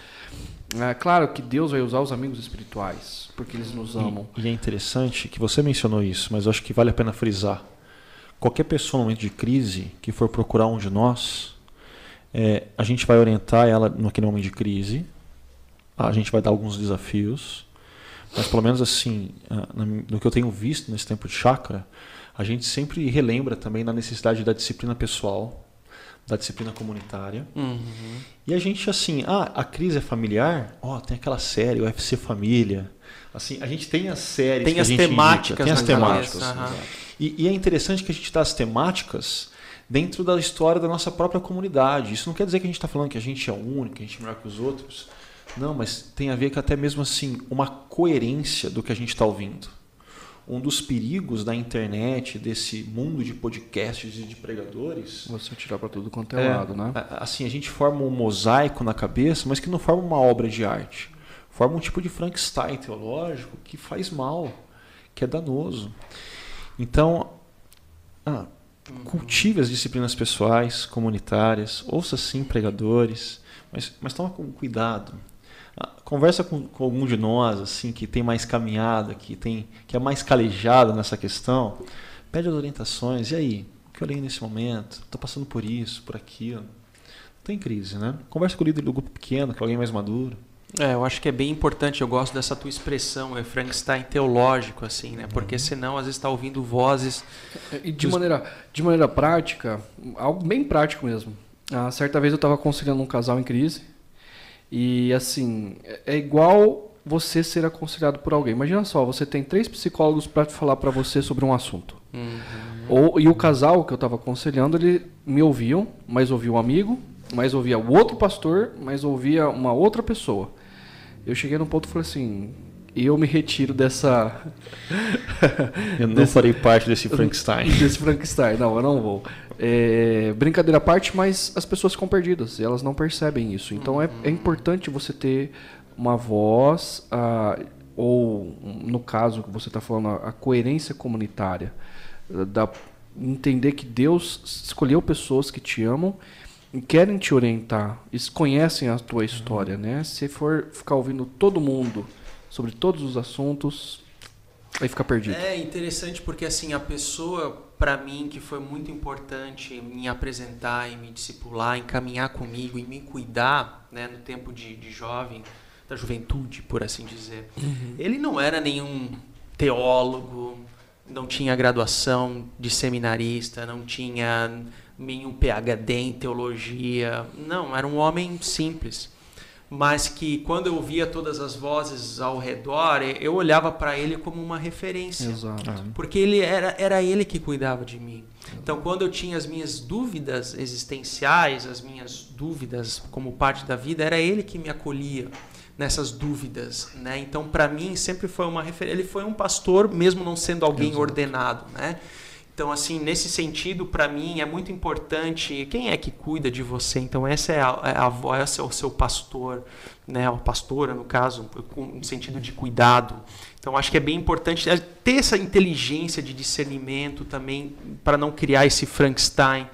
É claro que Deus vai usar os amigos espirituais, porque eles nos amam. E, e é interessante que você mencionou isso, mas eu acho que vale a pena frisar. Qualquer pessoa no momento de crise que for procurar um de nós, é, a gente vai orientar ela naquele momento de crise, a gente vai dar alguns desafios, mas pelo menos assim, no que eu tenho visto nesse tempo de chácara, a gente sempre relembra também na necessidade da disciplina pessoal, da disciplina comunitária. Uhum. E a gente, assim, ah, a crise é familiar? Ó, oh, tem aquela série, UFC Família. Assim, a gente tem as séries tem que as a gente temáticas, indica, tem as temáticas. Uhum. E, e, é interessante que a gente dá as temáticas dentro da história da nossa própria comunidade. Isso não quer dizer que a gente está falando que a gente é o único, que a gente é melhor que os outros. Não, mas tem a ver com até mesmo assim uma coerência do que a gente está ouvindo um dos perigos da internet, desse mundo de podcasts e de pregadores. Você tirar para tudo quanto é, é lado, né? Assim, a gente forma um mosaico na cabeça, mas que não forma uma obra de arte. Forma um tipo de Frankenstein teológico que faz mal, que é danoso. Então, ah, cultive as disciplinas pessoais, comunitárias, ouça sim pregadores, mas, mas toma cuidado. Ah, conversa com, com, algum de nós assim que tem mais caminhada, que tem que é mais calejado nessa questão. Pede as orientações. E aí? O que eu leio nesse momento? Estou passando por isso, por aquilo. Não tem crise, né? Conversa com o líder do grupo pequeno, que é alguém mais maduro. É, eu acho que é bem importante, eu gosto dessa tua expressão, é Frankenstein teológico, assim, né? Porque uhum. senão às vezes está ouvindo vozes. E de, dos... maneira, de maneira prática, algo bem prático mesmo. Ah, certa vez eu estava aconselhando um casal em crise e assim, é igual você ser aconselhado por alguém. Imagina só, você tem três psicólogos para falar para você sobre um assunto. Uhum. Ou, e o casal que eu estava aconselhando, ele me ouviam, mas ouvia um amigo, mas ouvia o outro pastor, mas ouvia uma outra pessoa. Eu cheguei num ponto e falei assim, eu me retiro dessa. eu não desse... farei parte desse Frankenstein. desse Frankenstein, não, eu não vou. É, brincadeira à parte, mas as pessoas ficam perdidas e elas não percebem isso. Então uhum. é, é, importante você ter uma voz, uh, ou no caso que você está falando, a, a, coerência comunitária, da, entender que Deus escolheu pessoas que te amam querem te orientar, eles conhecem a tua história, uhum. né? Se for ficar ouvindo todo mundo sobre todos os assuntos, aí fica perdido. É interessante porque assim a pessoa para mim que foi muito importante em apresentar, em me discipular, em caminhar comigo, em me cuidar, né, no tempo de, de jovem, da juventude, por assim dizer. Uhum. Ele não era nenhum teólogo, não tinha graduação de seminarista, não tinha nenhum PhD em teologia, não, era um homem simples mas que quando eu via todas as vozes ao redor, eu olhava para ele como uma referência. Exato. Porque ele era, era ele que cuidava de mim. Então, quando eu tinha as minhas dúvidas existenciais, as minhas dúvidas como parte da vida, era ele que me acolhia nessas dúvidas, né? Então, para mim sempre foi uma referência. Ele foi um pastor, mesmo não sendo alguém Exato. ordenado, né? Então, assim, nesse sentido, para mim é muito importante quem é que cuida de você. Então, essa é a, é a voz, esse é o seu pastor, né? A pastora, no caso, com um sentido de cuidado. Então, acho que é bem importante ter essa inteligência de discernimento também para não criar esse Frankenstein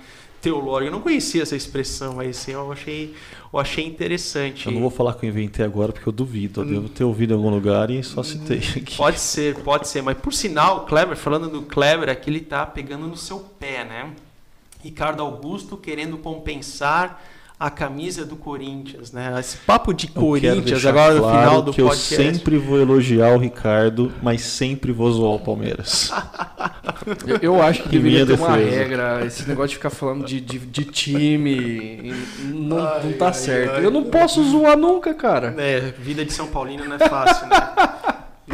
teológico. Eu não conhecia essa expressão aí, assim, eu achei, eu achei interessante. Eu não vou falar que eu inventei agora porque eu duvido. Eu devo ter ouvido em algum lugar e só citei aqui. Pode ser, pode ser. Mas por sinal, Kleber, falando do Kleber, aqui ele tá pegando no seu pé, né? Ricardo Augusto querendo compensar a camisa do Corinthians, né? Esse papo de Corinthians agora no claro final do que podcast. eu sempre vou elogiar o Ricardo, mas sempre vou zoar o Palmeiras. eu, eu, acho que deveria ter uma regra, esse negócio de ficar falando de, de, de time, não, ai, não tá ai, certo. Ai, eu não posso zoar nunca, cara. É, vida de São Paulino não é fácil, né?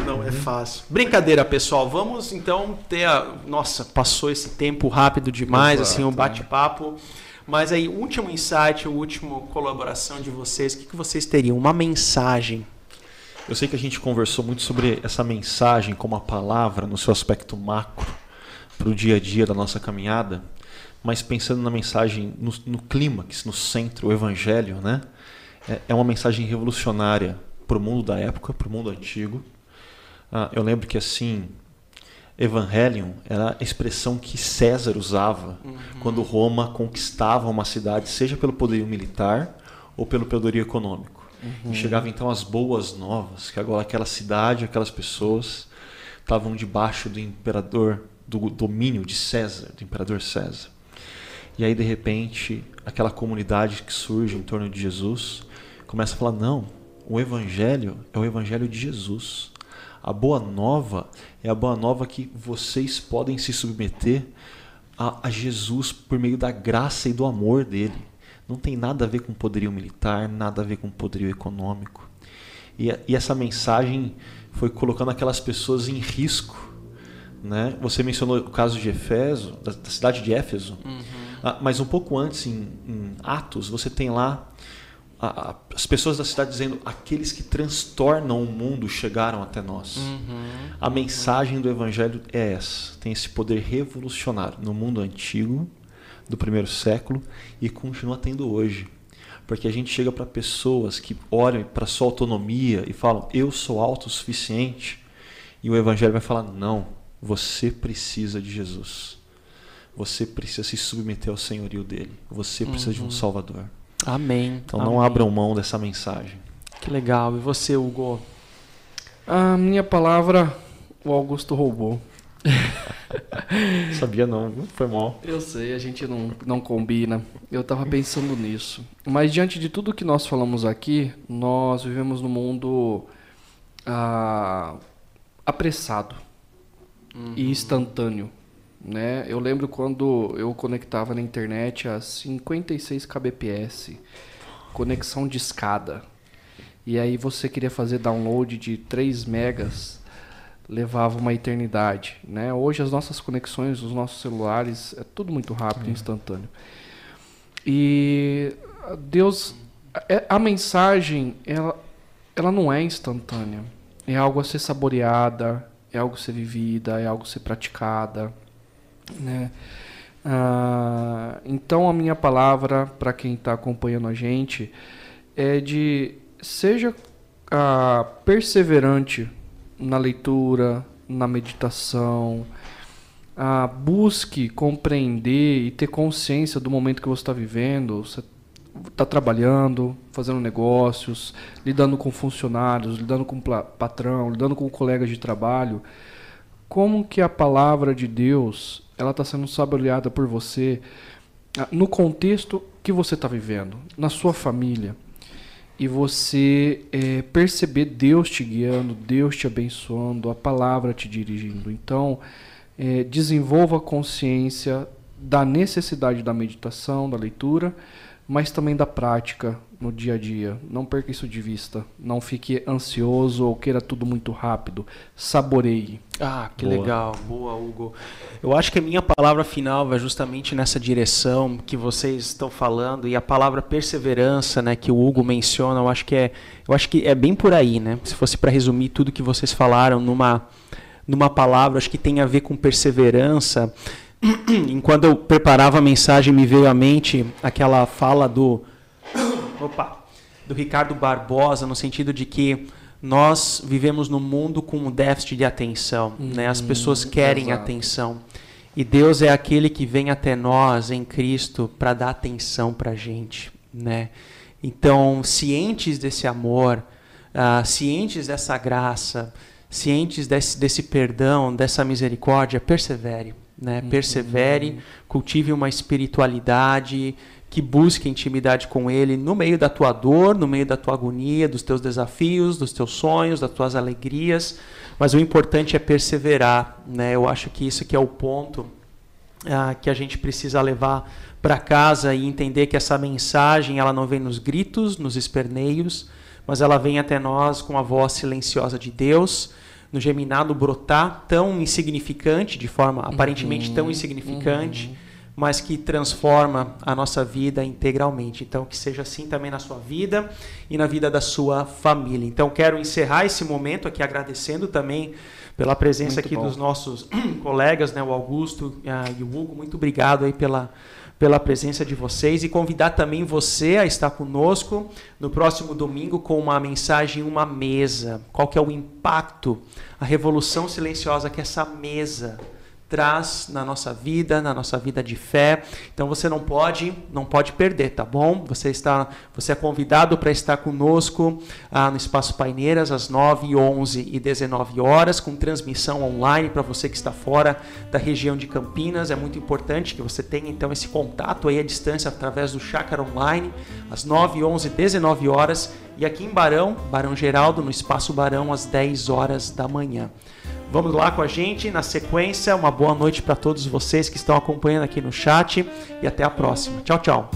Não é fácil. Brincadeira, pessoal. Vamos então ter a. Nossa, passou esse tempo rápido demais, Exato, assim, o um bate-papo. Mas aí, último insight, última colaboração de vocês, o que, que vocês teriam? Uma mensagem. Eu sei que a gente conversou muito sobre essa mensagem como a palavra no seu aspecto macro para o dia a dia da nossa caminhada, mas pensando na mensagem no, no clímax, no centro, o evangelho, né? É, é uma mensagem revolucionária para o mundo da época, para o mundo antigo. Ah, eu lembro que assim Evangelion era a expressão que César usava uhum. quando Roma conquistava uma cidade, seja pelo poderio militar ou pelo poderio econômico. Uhum. E chegava então as boas novas, que agora aquela cidade, aquelas pessoas estavam debaixo do imperador, do domínio de César, do imperador César. E aí de repente, aquela comunidade que surge em torno de Jesus começa a falar: "Não, o evangelho é o evangelho de Jesus. A boa nova é a boa nova que vocês podem se submeter a, a Jesus por meio da graça e do amor dele. Não tem nada a ver com poderio militar, nada a ver com poderio econômico. E, e essa mensagem foi colocando aquelas pessoas em risco. Né? Você mencionou o caso de Efeso, da, da cidade de Éfeso, uhum. ah, mas um pouco antes, em, em, Atos, você tem lá a, a, as pessoas da cidade dizendo: aqueles que transtornam o mundo chegaram até nós. Uhum. A mensagem do Evangelho é essa: tem esse poder revolucionário no mundo antigo, do primeiro século, e continua tendo hoje. Porque a gente chega para pessoas que olham para sua autonomia e falam: eu sou autossuficiente. E o Evangelho vai falar: não, você precisa de Jesus. Você precisa se submeter ao senhorio dele. Você precisa Uhum. de um Salvador. Amém. Então não Amém. abram mão dessa mensagem. Que legal. E você, Hugo? A minha palavra, o Augusto roubou. Sabia não? Foi mal. Eu sei, a gente não, não combina. Eu tava pensando nisso. Mas diante de tudo que nós falamos aqui, nós vivemos num mundo ah, apressado e instantâneo. Né? Eu lembro quando eu conectava na internet a 56 kbps, conexão de escada. E aí você queria fazer download de 3 megas, levava uma eternidade, né? Hoje as nossas conexões, os nossos celulares, é tudo muito rápido, instantâneo. E Deus, é- a mensagem, ela, ela não é instantânea. É algo a ser saboreada, é algo a ser vivida, é algo a ser praticada, né? Ah, então a minha palavra para quem está acompanhando a gente é de seja ah, perseverante na leitura, na meditação, ah, busque compreender e ter consciência do momento que você está vivendo. Você está trabalhando, fazendo negócios, lidando com funcionários, lidando com patrão, lidando com colegas de trabalho. Como que a palavra de Deus ela está sendo saboreada por você ah, no contexto que você está vivendo, na sua família e você eh, perceber Deus te guiando, Deus te abençoando, a palavra te dirigindo. Então, eh, desenvolva a consciência da necessidade da meditação, da leitura, mas também da prática no dia a dia. Não perca isso de vista. Não fique ansioso ou queira tudo muito rápido. Saboreie. Ah, que Boa. legal. Boa, Hugo. Eu acho que a minha palavra final vai justamente nessa direção que vocês estão falando e a palavra perseverança, né, que o Hugo menciona, eu acho que é, eu acho que é bem por aí, né? Se fosse para resumir tudo que vocês falaram numa numa palavra, acho que tem a ver com perseverança. Enquanto eu preparava a mensagem, me veio à mente aquela fala do opa, do Ricardo Barbosa, no sentido de que nós vivemos num mundo com um déficit de atenção. né? As pessoas querem exato. atenção. E Deus é aquele que vem até nós em Cristo para dar atenção para a gente. Né? Então, cientes desse amor, ah, cientes dessa graça, cientes desse, desse perdão, dessa misericórdia, persevere. Né? Persevere, cultive uma espiritualidade que busque intimidade com Ele no meio da tua dor, no meio da tua agonia, dos teus desafios, dos teus sonhos, das tuas alegrias. Mas o importante é perseverar. Né? Eu acho que isso que é o ponto ah, que a gente precisa levar para casa e entender que essa mensagem ela não vem nos gritos, nos esperneios, mas ela vem até nós com a voz silenciosa de Deus, no geminado brotar tão insignificante, de forma aparentemente tão insignificante, mas que transforma a nossa vida integralmente. Então, que seja assim também na sua vida e na vida da sua família. Então, quero encerrar esse momento aqui agradecendo também pela presença Muito aqui bom. dos nossos colegas, né, o Augusto ah, e o Hugo. Muito obrigado aí pela, pela presença de vocês e convidar também você a estar conosco no próximo domingo com uma mensagem, uma mesa. Qual que é o impacto, a revolução silenciosa que essa mesa traz na nossa vida, na nossa vida de fé. Então você não pode, não pode perder, tá bom? Você está, você é convidado para estar conosco ah, no Espaço Paineiras às 9, 11 e 19 horas, com transmissão online para você que está fora da região de Campinas. É muito importante que você tenha então esse contato aí à distância através do Chácara Online, às 9, 11 e 19 horas. E aqui em Barão, Barão Geraldo, no Espaço Barão, às 10 horas da manhã. Vamos lá com a gente na sequência. Uma boa noite para todos vocês que estão acompanhando aqui no chat e até a próxima. Tchau, tchau.